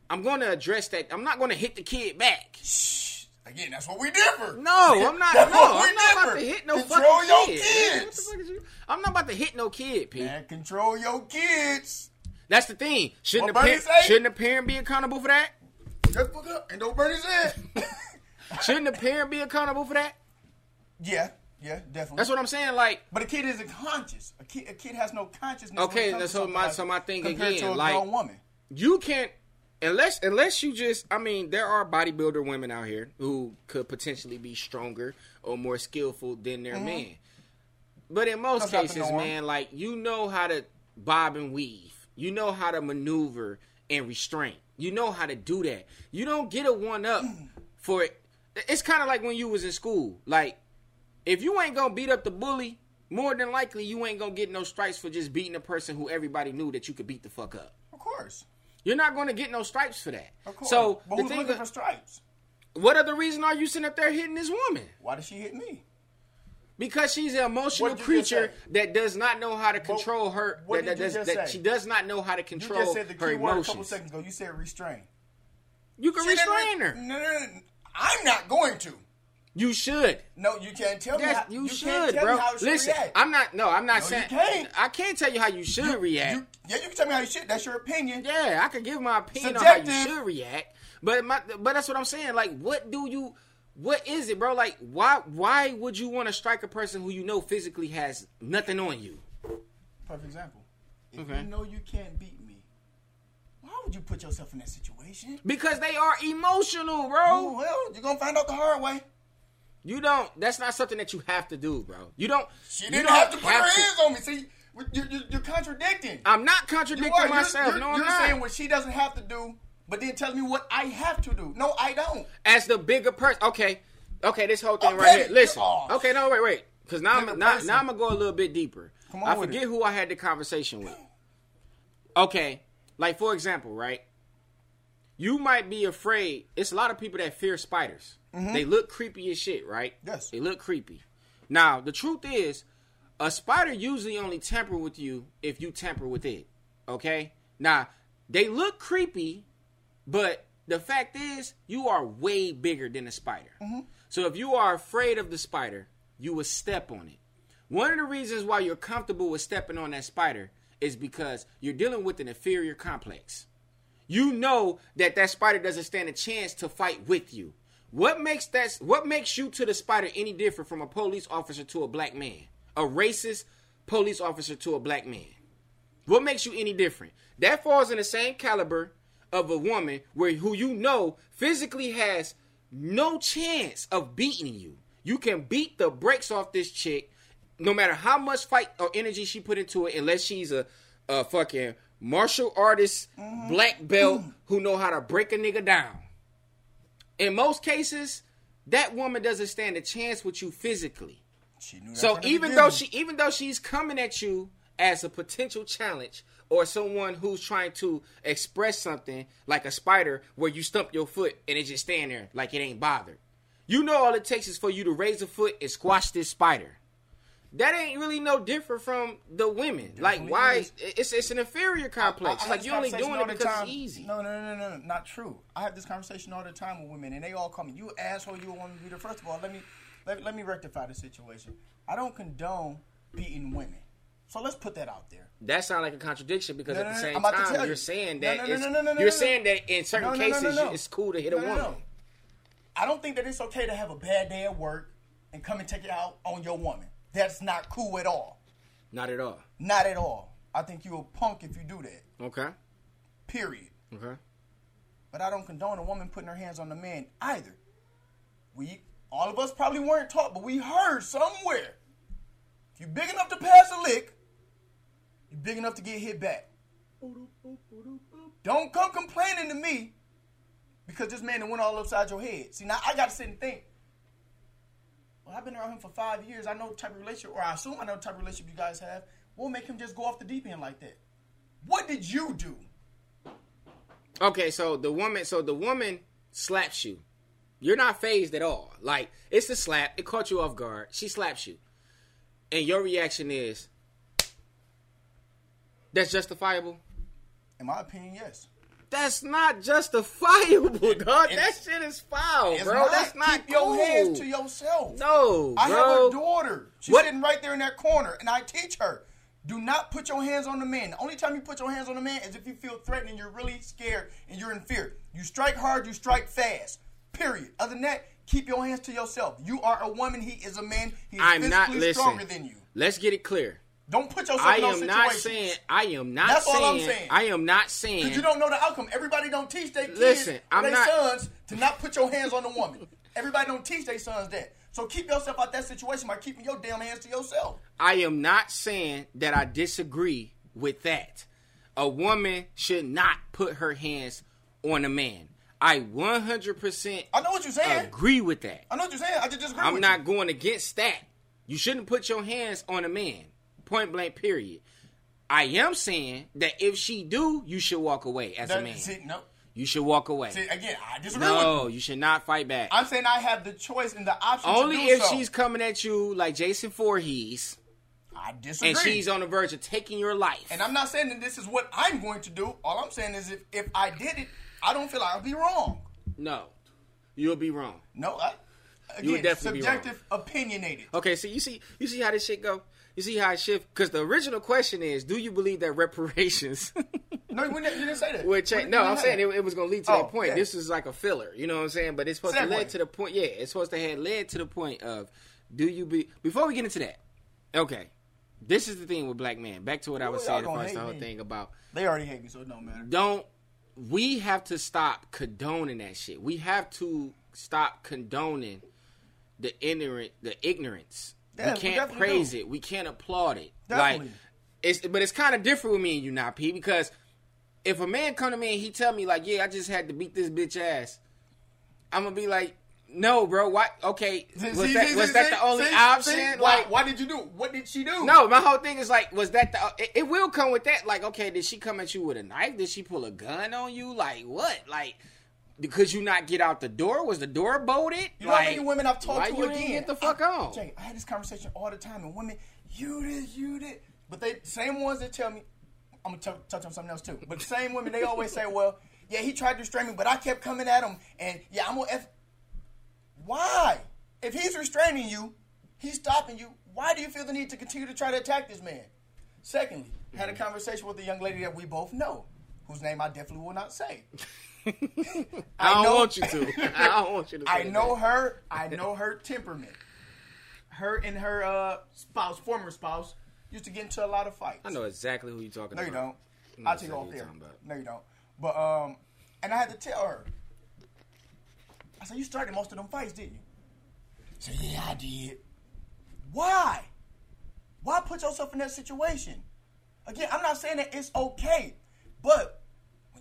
I'm going to address that. I'm not going to hit the kid back. Shh. Again, that's what we differ. No, I'm not. That's no, what I'm not about to hit no Control fucking your kid. kids. What the fuck I'm not about to hit no kid, P. Man, control your kids. That's the thing. Shouldn't What the Bernie parent shouldn't the parent be accountable for that? Just look up and don't burn his head. Shouldn't the parent be accountable for that? yeah, yeah, definitely. That's what I'm saying. Like, But a kid isn't conscious. A kid, a kid has no consciousness. Okay, when it comes that's so my- so my thing again, to a like- grown woman. you can't unless unless you just. I mean, there are bodybuilder women out here who could potentially be stronger or more skillful than their man. But in most Mm-hmm. That's cases, man, like you know how to bob and weave. You know how to maneuver and restrain. You know how to do that. You don't get a one up for it. It's kind of like when you was in school. Like if you ain't gonna beat up the bully, more than likely you ain't gonna get no stripes for just beating a person who everybody knew that you could beat the fuck up. Of course, You're not gonna get no stripes for that. of course. So but the who's thing, looking for stripes? what other reason are you sitting up there hitting this woman? Why did she hit me? Because she's an emotional What did you just creature that does not know how to control her. what that, did you that, just that say? she does not know how to control You just said the her key word a couple seconds ago. You said restrain. You can She restrain her. No, no, no. I'm not going to. You should. No, you can't tell me. How, you, can't should, tell bro. Me how she Listen, react. I'm not. No, I'm not No, saying. you can't. I can't tell you how you should react. You, yeah, you can tell me how you should. That's your opinion. Yeah, I could give my opinion on how you should react, but my, but that's what I'm saying. Like, what do you, what is it, bro? Like, why, why would you want to strike a person who you know physically has nothing on you? Perfect example. If Okay. you know you can't beat me, why would you put yourself in that situation? Because they are emotional, bro. well, you're gonna find out the hard way. You don't. That's not something that you have to do, bro. You don't. She you didn't don't have to put her hands on me. See, you're, you're, you're contradicting. I'm not contradicting. You're- myself. You're, no, I'm you're not. saying what she doesn't have to do, but then telling me what I have to do. No, I don't. As the bigger person, okay, okay. This whole thing Oh, right baby, here. Listen. Okay, no, wait, wait. Because now, Bigger I'm, now, now I'm gonna go a little bit deeper. Come on I forget it. who I had the conversation with. Okay, like for example, right? You might be afraid. It's a lot of people that fear spiders. They look creepy as shit, right? Mm-hmm. Yes. They look creepy. Now, the truth is, a spider usually only tamper with you if you tamper with it. Okay? Now, they look creepy, but the fact is, you are way bigger than a spider. So if you are afraid of the spider, you will step on it. One of the reasons why you're comfortable with stepping on that spider is because you're dealing with an inferior complex. You know that that spider doesn't stand a chance to fight with you. What makes that what makes you to the spider any different from a police officer to a black man? A racist police officer to a black man? What makes you any different? That falls in the same caliber of a woman where who you know physically has no chance of beating you. You can beat the brakes off this chick, no matter how much fight or energy she put into it, unless she's a, a fucking martial artist, mm-hmm. black belt who know how to break a nigga down. In most cases, that woman doesn't stand a chance with you physically. She knew So even though she even though she's coming at you as a potential challenge or someone who's trying to express something like a spider where you stump your foot and it just stand there like it ain't bothered. You know all it takes is for you to raise a foot and squash this spider. That ain't really no different from the women. Like why is. it's it's an inferior complex. I- I like this you only doing it the because time. it's easy. No, no, no, no, no, not true. I have this conversation all the time with women, and they all call me, "You asshole! You want to be the first of all, let me let, let me rectify the situation. I don't condone beating women, so let's put that out there. That sounds like a contradiction because No, at the same I'm time tell you're saying that no, no, no, no, no, you're saying that in certain No, no, no, cases no, no. it's cool to hit a No, no, woman. no. I don't think that it's okay to have a bad day at work and come and take it out on your woman. That's not cool at all. Not at all. Not at all. I think you're a punk if you do that. Okay. Period. Okay. But I don't condone a woman putting her hands on a man either. We all of us probably weren't taught, but we heard somewhere. If you're big enough to pass a lick, you're big enough to get hit back. Don't come complaining to me because this man went all upside your head. See, now I gotta sit and think. Well, I've been around him for five years. I know the type of relationship, or I assume I know the type of relationship you guys have. Will make him just go off the deep end like that? What did you do Okay, so the woman, so the woman slaps you. You're not phased at all. Like it's a slap. It caught you off guard. She slaps you, and your reaction is, "That's justifiable." In my opinion, yes. That's not justifiable, dog. That shit is foul, bro. not. That's not Keep your hands to yourself. No, I bro. have a daughter. She's What- sitting right there in that corner, and I teach her. Do not put your hands on the man. The only time you put your hands on the man is if you feel threatened and you're really scared and you're in fear. You strike hard, you strike fast. Period. Other than that, keep your hands to yourself. You are a woman. He is a man. He is I'm physically not listen. stronger than you. Let's get it clear. Don't put yourself I in those am not saying. I am not saying. That's all I'm saying. saying. I am not saying. Because you don't know the outcome. Everybody don't teach their kids Listen, or their not- sons to not put your hands on the woman. Everybody don't teach their sons that. So keep yourself out that situation by keeping your damn hands to yourself. I am not saying that I disagree with that. A woman should not put her hands on a man. I 100% I know what you're saying. agree with that. I know what you're saying. I just disagree I'm not you. going against that. You shouldn't put your hands on a man. Point blank, period. I am saying that if she do, you should walk away as a man. See, no. You should walk away. See, again, I disagree with No, you. you should not fight back. I'm saying I have the choice and the option Only to do if so. she's coming at you like Jason Voorhees I disagree. and she's on the verge of taking your life. and I'm not saying that this is what I'm going to do. All I'm saying is if, if I did it, I don't feel like I'll be wrong. no, you'll be wrong. No, I, again, You would definitely be wrong. subjective, opinionated. Okay, so you see, you see how this shit go. You see how it shift because the original question is, do you believe that reparations No, you didn't, you didn't say that. would change? No, I'm saying it, it was gonna lead to Oh, that point. yeah. This is like a filler, you know what I'm saying? But it's supposed to lead to the point. Yeah, it's supposed to have led to the point of, do you be? Before we get into that, okay, this is the thing with black men. Back to what I was saying y'all as far gonna as the whole me. thing about They already hate me, so it don't matter. don't we have to stop condoning that shit. We have to stop condoning the ignorant the ignorance. Yeah, we we can't definitely praise do. it. We can't applaud it. Definitely. Like it's but it's kind of different with me and you now, P, because if a man come to me and he tell me like, "Yeah, I just had to beat this bitch ass." I'm to be like, "No, bro. Why okay, was See, that see, was see, that the only option?" see? Like why, why did you do? What did she do? no, my whole thing is like, was that the? It, it will come with that. Like, okay, did she come at you with a knife? Did she pull a gun on you? Like, what? Like, because you not get out the door? Was the door bolted? You know like, how many women I've talked why to you again? get the fuck I, on? Jay, I had this conversation all the time, and women, you did, you did, but they same ones that tell me, I'm gonna t- touch on something else too. But the same women, they always say, well, yeah, he tried to restrain me, but I kept coming at him, and yeah, I'm gonna f. Why? If he's restraining you, he's stopping you. Why do you feel the need to continue to try to attack this man? Secondly, had a mm-hmm. conversation with a young lady that we both know, whose name I definitely will not say. I don't know- want you to. I don't want you to. I know that. her. I know her temperament. Her and her uh, spouse, former spouse, used to get into a lot of fights. I know exactly who you're talking about. No, you about. don't. know I'll take you off who there. you're talking about. No, you don't. But um, and I had to tell her. I said, "You started most of them fights, didn't you?" She said, "Yeah, I did." Why? Why put yourself in that situation? Again, I'm not saying that it's okay, but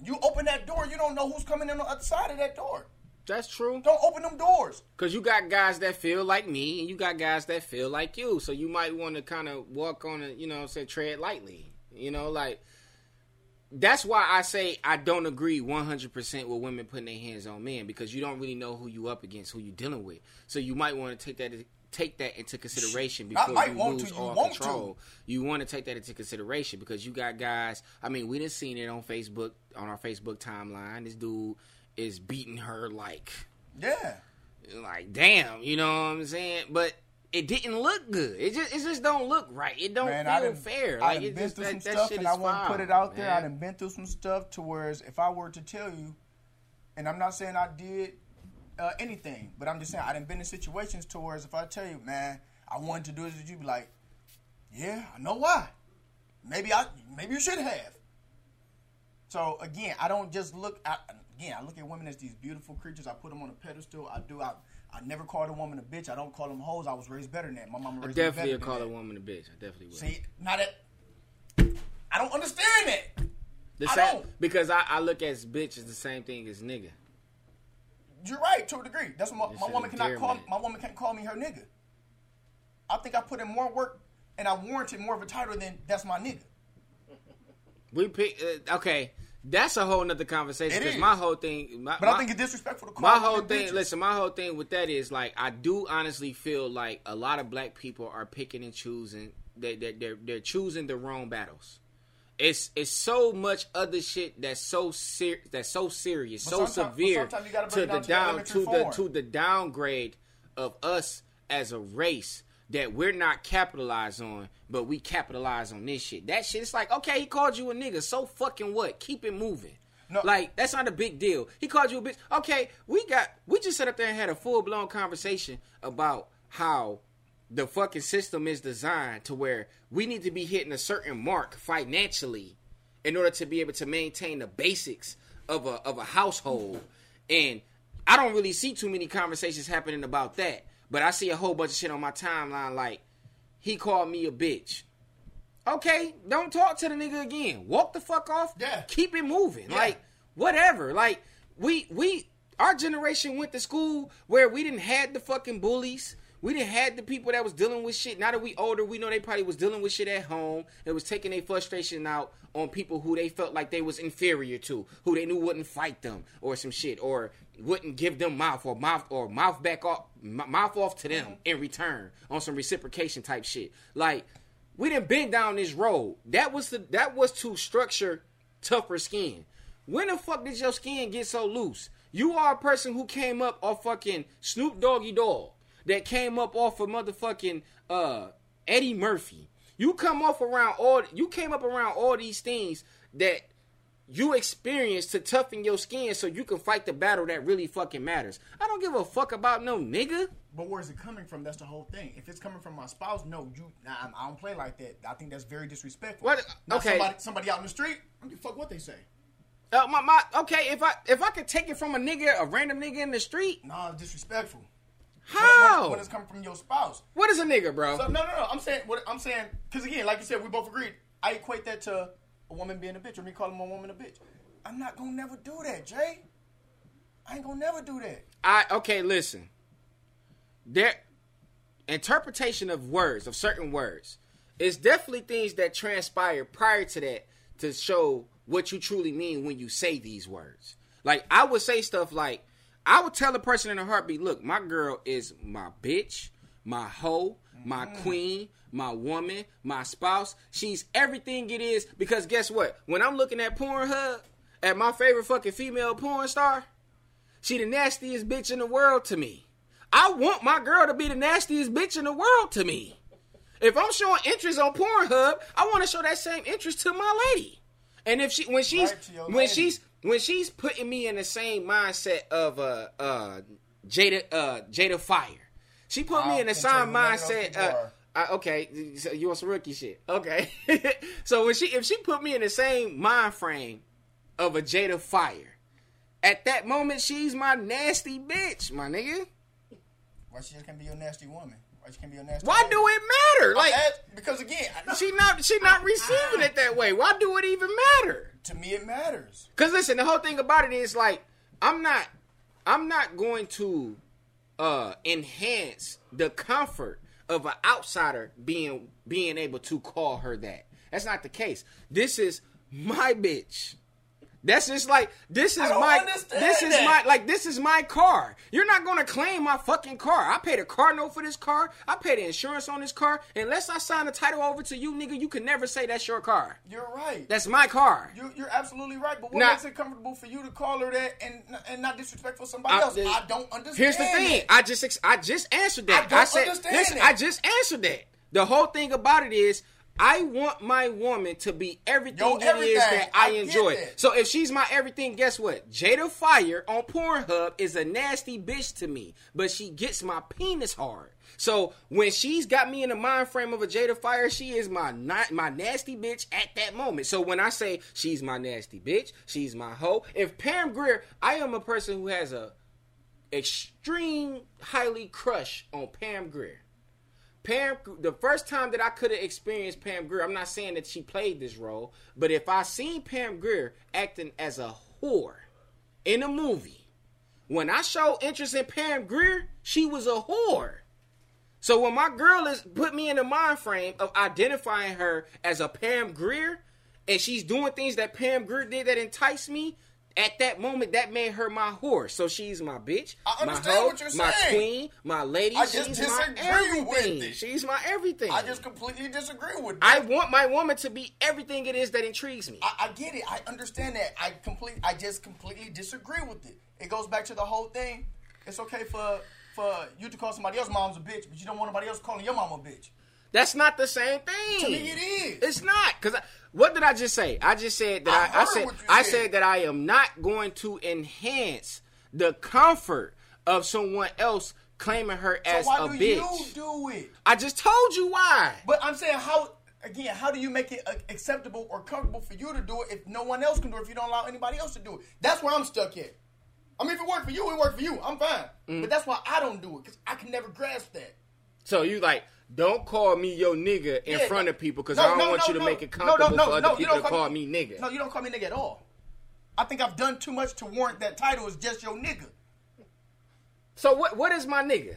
you open that door, you don't know who's coming in on the other side of that door. That's true. Don't open them doors. Cause you got guys that feel like me, and you got guys that feel like you. So you might want to kind of walk on it, you know, say tread lightly. You know, like that's why I say I don't agree 100% with women putting their hands on men because you don't really know who you up against, who you dealing with. So you might want to take that take that into consideration before you want lose to, you all want control. You want to take that into consideration because you got guys. I mean, we didn't seen it on Facebook on our Facebook timeline. This dude is beating her like Yeah. like damn, you know what I'm saying? But it didn't look good. It just it just don't look right. It don't Man, I feel done, fair. I Like done been just through that, some that stuff, and I won't put it out there. I man. done been through some stuff to whereas if I were to tell you, and I'm not saying I did uh, anything, but I'm just saying I done been in situations towards if I tell you, man, I wanted to do this, you'd be like, yeah, I know why. Maybe I, maybe you should have. So again, I don't just look. at again, I look at women as these beautiful creatures. I put them on a pedestal. I do. I, I never called a woman a bitch. I don't call them hoes. I was raised better than that. My mama I raised me definitely better would call a woman a bitch. I definitely would. See, now that I don't understand that. the I same, don't. because I, I look at bitch as the same thing as nigga. You're right to a degree. That's what my, my woman cannot call. endearment. My woman can't call me her nigga. I think I put in more work and I warranted more of a title than that's my nigga. We pick uh, okay. That's a whole nother conversation. Because my whole thing, my, But my- I think it's disrespectful to call my whole thing bitches. listen my whole thing with that is like i do honestly feel like a lot of black people are picking and choosing they, they, they're, they're choosing the wrong battles it's it's so much other shit that's so ser- that's so serious But so severe to the down to down to the to the downgrade of us as a race that we're not capitalized on, but we capitalize on this shit. That shit, it's like, okay, he called you a nigga, so fucking what? Keep it moving. No. Like that's not a big deal. He called you a bitch. Okay, we got we just sat up there and had a full blown conversation about how the fucking system is designed to where we need to be hitting a certain mark financially in order to be able to maintain the basics of a of a household. And I don't really see too many conversations happening about that. But I see a whole bunch of shit on my timeline like he called me a bitch. Okay, don't talk to the nigga again. Walk the fuck off. Yeah. Keep it moving. Yeah. Like whatever. Like we we our generation went to school where we didn't had the fucking bullies. We didn't had the people that was dealing with shit. Now that we older, we know they probably was dealing with shit at home. It was taking their frustration out on people who they felt like they was inferior to, who they knew wouldn't fight them or some shit, or wouldn't give them mouth or mouth or mouth back off mouth off to them mm-hmm. in return on some reciprocation type shit. Like we didn't been down this road. That was the that was to structure tougher skin. When the fuck did your skin get so loose? You are a person who came up off fucking Snoop Doggy Dogg. That came up off of motherfucking uh Eddie Murphy. You come off around all you came up around all these things that you experience to toughen your skin so you can fight the battle that really fucking matters. I don't give a fuck about no nigga. But where's it coming from? That's the whole thing. If it's coming from my spouse, no, you. Nah, I don't play like that. I think that's very disrespectful. What- Now, okay. Somebody, somebody out in the street. I don't give a fuck what they say. Uh, my, my okay, if I if I could take it from a nigga, a random nigga in the street, Nah, disrespectful. How? When, when it's coming from your spouse. what is a nigga, bro? So, no, no, no. I'm saying what I'm saying because again, like you said, we both agreed. I equate that to a woman being a bitch or me calling a woman a bitch. I'm not gonna never do that, Jay. I ain't gonna never do that. I okay, listen. There interpretation of words, of certain words, is definitely things that transpire prior to that to show what you truly mean when you say these words. Like I would say stuff like I would tell a person in a heartbeat, look, my girl is my bitch, my hoe, my mm. queen, my woman, my spouse. She's everything it is because guess what? When I'm looking at Pornhub at my favorite fucking female porn star, she the nastiest bitch in the world to me. I want my girl to be the nastiest bitch in the world to me. If I'm showing interest on Pornhub, I want to show that same interest to my lady. And if she when she's Right when lady. she's when she's putting me in the same mindset of uh uh Jada uh Jada Fire, she put me in the same you none of those mindset. Uh, uh, okay, so you want some rookie shit? Okay, so when she if she put me in the same mind frame of a Jada Fire, at that moment she's my nasty bitch, my nigga. Why she just can't be your nasty woman? Why she can't be your nasty? Why do it matter? Like ask- because again, she not she not receiving it that way. Why do it even matter? to me it matters. Cause listen, the whole thing about it is like I'm not I'm not going to uh enhance the comfort of an outsider being being able to call her that. That's not the case. This is my bitch. That's just like this is my this is that. my like this is my car. You're not gonna claim my fucking car. I paid a car note for this car. I paid the insurance on this car. Unless I sign the title over to you, nigga, you can never say that's your car. You're right. That's my car. You're, you're absolutely right. But what Now- makes it comfortable for you to call her that and and not disrespectful somebody I- else? I don't understand. Here's the thing. it. I just I just answered that. I don't said, understand listen, it. I just answered that. The whole thing about it is I want my woman to be everything Yo, it is that I, I enjoy. So if she's my everything, guess what? Jada Fire on Pornhub is a nasty bitch to me, but she gets my penis hard. So when she's got me in the mind frame of a Jada Fire, she is my not my nasty bitch at that moment. So when I say she's my nasty bitch, she's my hoe. If Pam Grier, I am a person who has a extreme highly crush on Pam Grier. Pam, the first time that I could have experienced Pam Grier, I'm not saying that she played this role, but if I seen Pam Grier acting as a whore in a movie, when I show interest in Pam Grier, she was a whore. So when my girl is put me in the mind frame of identifying her as a Pam Grier, and she's doing things that Pam Grier did that entice me, at that moment that made her my horse. So she's my bitch, I my hoe, what you're my queen, my lady. I just she's my disagree with everything. it. She's my everything. I just completely disagree with it. I want my woman to be everything it is that intrigues me. I, I get it. I understand that. I complete. I just completely disagree with it. It goes back to the whole thing. It's okay for for you to call somebody else mom's a bitch, but you don't want nobody else calling your mom a bitch. That's not the same thing. To me, it is. It's not because what did I just say? I just said that I I, I, said I said. said that I am not going to enhance the comfort of someone else claiming her So as why a do bitch. you do it? I just told you why. But I'm saying how again? How do you make it uh, acceptable or comfortable for you to do it if no one else can do it? If you don't allow anybody else to do it, that's where I'm stuck at. I mean, if it worked for you, it worked for you. I'm fine. Mm. But that's why I don't do it because I can never grasp that. So you like don't call me your nigga in Yeah, front no- of people because no, I don't no, want you to make it No, no, comfortable no, for other no, you people to don't call me nigga. No, you don't call me nigga at all. I think I've done too much to warrant that title as just your nigga. So what what is my nigga?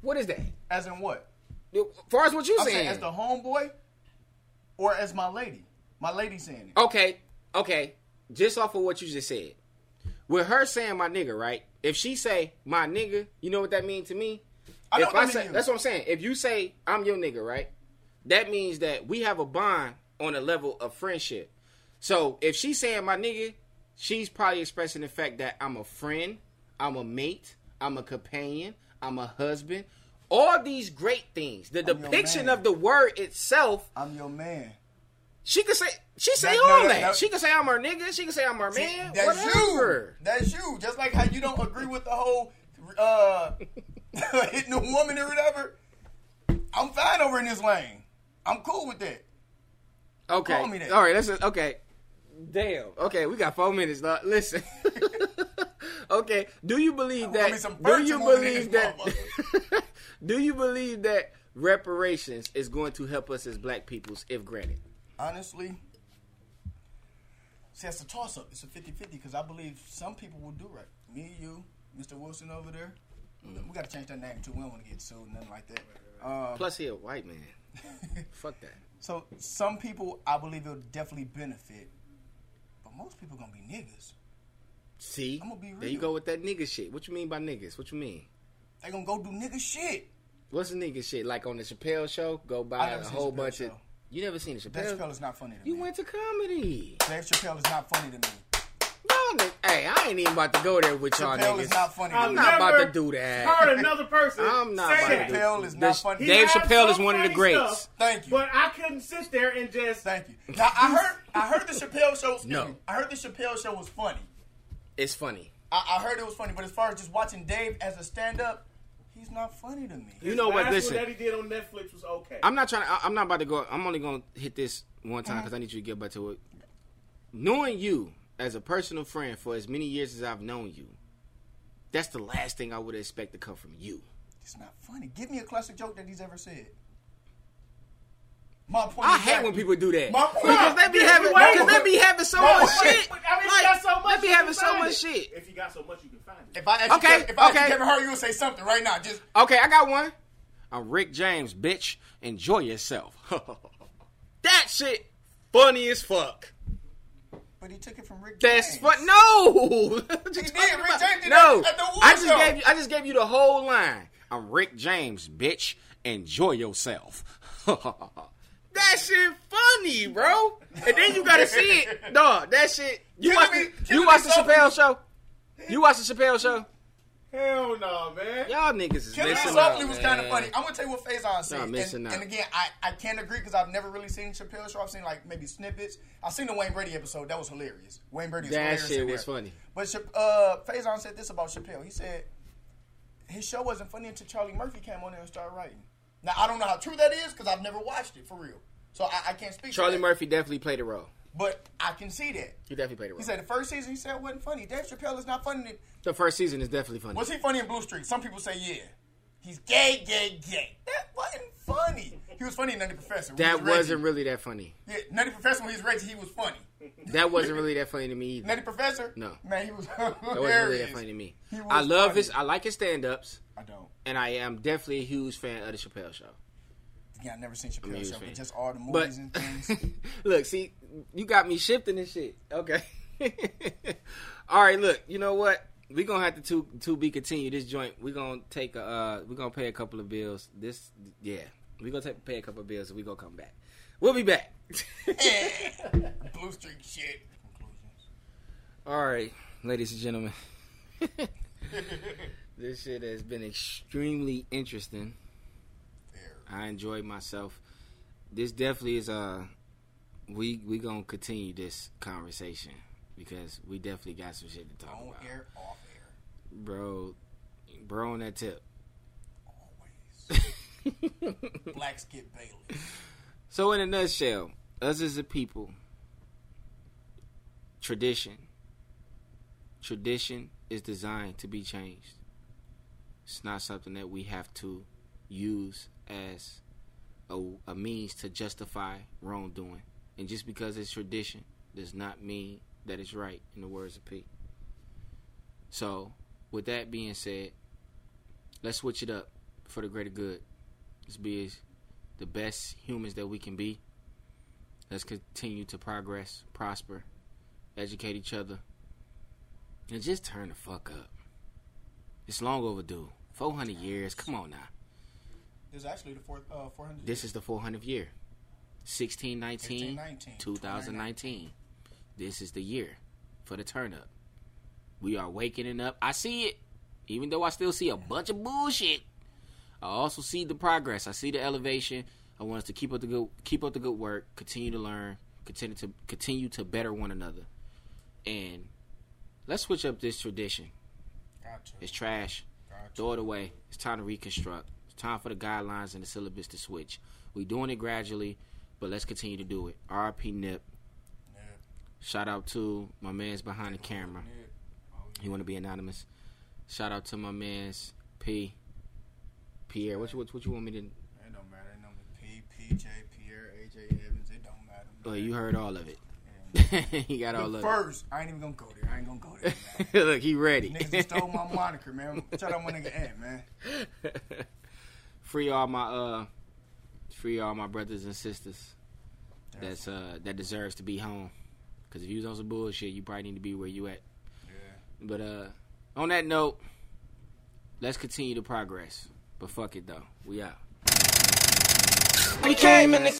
What is that? As in what? As far as what you saying? saying as the homeboy or as my lady. My lady saying it. Okay, okay. Just off of what you just said, with her saying my nigga, right? If she say my nigga, you know what that means to me. I know if I say, that's what I'm saying. If you say I'm your nigga, right? That means that we have a bond on a level of friendship. So if she's saying my nigga, she's probably expressing the fact that I'm a friend, I'm a mate, I'm a companion, I'm a husband. All these great things. The I'm depiction of the word itself I'm your man. she could say she say That- all no, that. that- She could say I'm her nigga. She could say I'm her man. that's whatever. you. That's you. Just like how you don't agree with the whole uh, hitting a woman or whatever. I'm fine over in this lane. I'm cool with that. Okay. Call me that. All right. Let's okay. Damn. Okay, we got four minutes. Dog. Listen. okay. Do you believe that? Do you believe that? do you believe that reparations is going to help us as black peoples if granted? Honestly, see, it's a toss up. It's a 50 50 because I believe some people will do right. Me, you, Mr. Wilson over there. We got to change that name too. We don't want to get sued, nothing like that. Um, Plus, he a white man. Fuck that. so, some people, I believe it'll definitely benefit. But most people going to be niggas. See, I'ma be there you go with that nigga shit. What you mean by niggas? What you mean? They going to go do nigga shit. What's the nigga shit? Like on the Chappelle show, go buy a whole Chappelle bunch of. You never seen the Dave Chappelle? Chappelle is not funny to You me. You went to comedy. Dave Chappelle is not funny to me. Y'all nigg- hey, I ain't even about to go there with y'all Chappelle niggas. is not funny I've me. not about to do that. Heard another person. I'm not say about to do Chappelle is not This- funny. He Dave has Chappelle is some one of the funny greats. stuff, Thank you. But I couldn't sit there and just. Thank you. Now I heard I heard the Chappelle show. excuse No. me, I heard the Chappelle show was funny. It's funny. I, I heard it was funny, but as far as just watching Dave as a stand up, he's not funny to me. You know what? Last Listen, one that he did on Netflix was okay. I'm not trying. To, I- I'm not about to go. I'm only gonna hit this one time uh-huh. because I need you to get back to it. Knowing you as a personal friend for as many years as I've known you, that's the last thing I would expect to come from you. It's not funny. Give me a classic joke that he's ever said. My point. I is hate that- when people do that My point- because they be Yeah, having wait. because they be having so much shit. I mean, Like, he got so much. they be you having can so much it. shit. If you got so much, you can find it. If I ask you, Okay, Kevin- if I ask you okay. Kevin Hart, you would say something right now. Just Okay, I got one. I'm Rick James, bitch. Enjoy yourself. that shit funny as fuck. But he took it from Rick. That's James. fun. No, What you did. Rick? James no. I just Show. gave you. I just gave you the whole line. I'm Rick James, bitch. Enjoy yourself. that shit funny, bro. And then you gotta see it, dog. That shit. You watch you watch the. Chappelle show. You watch the Chappelle show. Hell no, man. Y'all niggas is Killing missing Softly out, was kind of funny. I'm gonna tell you what Faison said. Y'all missing and, out. and again, I, I can't agree because I've never really seen Chappelle show. I've seen like maybe snippets. I've seen the Wayne Brady episode. That was hilarious. Wayne Brady That hilarious. shit in was there. funny. But Chap- uh, Faison said this about Chappelle. He said his show wasn't funny until Charlie Murphy came on there and started writing. Now I don't know how true that is because I've never watched it for real. So I, I can't speak. to Charlie that. Murphy definitely played a role. But I can see that. He definitely played it role. He said the first season he said it wasn't funny. Dave Chappelle is not funny. the first season is definitely funny. Was he funny in Blue Streak? Some people say yeah. He's gay, gay, gay. That wasn't funny. He was funny in Nutty Professor. when that was wasn't really that funny. Yeah, Nutty Professor when he was Reggie, he was funny. That wasn't really that funny to me either. Nutty Professor? No. Man, he was That wasn't really that funny to me. I love funny. his. I like his stand ups, I don't. and I am definitely a huge fan of the Chappelle Show. Yeah, I never seen Chappelle show, but just all the But movies and things. look, see, you got me shifting this shit. Okay. All right, look, you know what? We're gonna have to to, to be continued. This joint, we gonna take a, uh, we gonna pay a couple of bills. This, yeah, We're gonna take pay a couple of bills, and we gonna come back. We'll be back. Blue Streak shit. All right, ladies and gentlemen, this shit has been extremely interesting. I enjoyed myself. This definitely is uh we we gonna continue this conversation because we definitely got some shit to talk about. On about, air, off air. bro. Bro, on that tip. Always. Blacks get Bailey. So in a nutshell, us as a people, tradition. Tradition is designed to be changed. It's not something that we have to use as a, a means to justify wrongdoing. And just because it's tradition does not mean that it's right, in the words of P. So, with that being said, let's switch it up for the greater good. Let's be the best humans that we can be. Let's continue to progress, prosper, educate each other, and just turn the fuck up. It's long overdue. 400 years. Come on now. This is actually the fourth, uh, 400. This is the 400th year. 1619, 1519, 2019. This is the year for the turn up. We are waking up. I see it. Even though I still see a bunch of bullshit, I also see the progress. I see the elevation. I want us to keep up the good keep up the good work, continue to learn, continue to continue to better one another. And let's switch up this tradition. Gotcha. It's trash. Gotcha. Throw it away. It's time to reconstruct. Time for the guidelines and the syllabus to switch. We're doing it gradually, but let's continue to do it. RP Nip. Yeah. Shout out to my man's behind the camera. Oh, yeah. He want to be anonymous. Shout out to my man's P. Pierre. What you what, what you want me to? It don't matter. It know me. P, PJ, Pierre, AJ Evans. It don't matter. Oh, you heard all of it. He got all But of first, I ain't even gonna go there. I ain't gonna go there. Look, he ready. Niggas just stole my moniker, man. Shout out my nigga Ant, man. free all my uh, free all my brothers and sisters. That's uh that deserves to be home. Cause if you was on some bullshit, you probably need to be where you at. Yeah. But uh, on that note, let's continue to progress. But fuck it though, we out. We came in the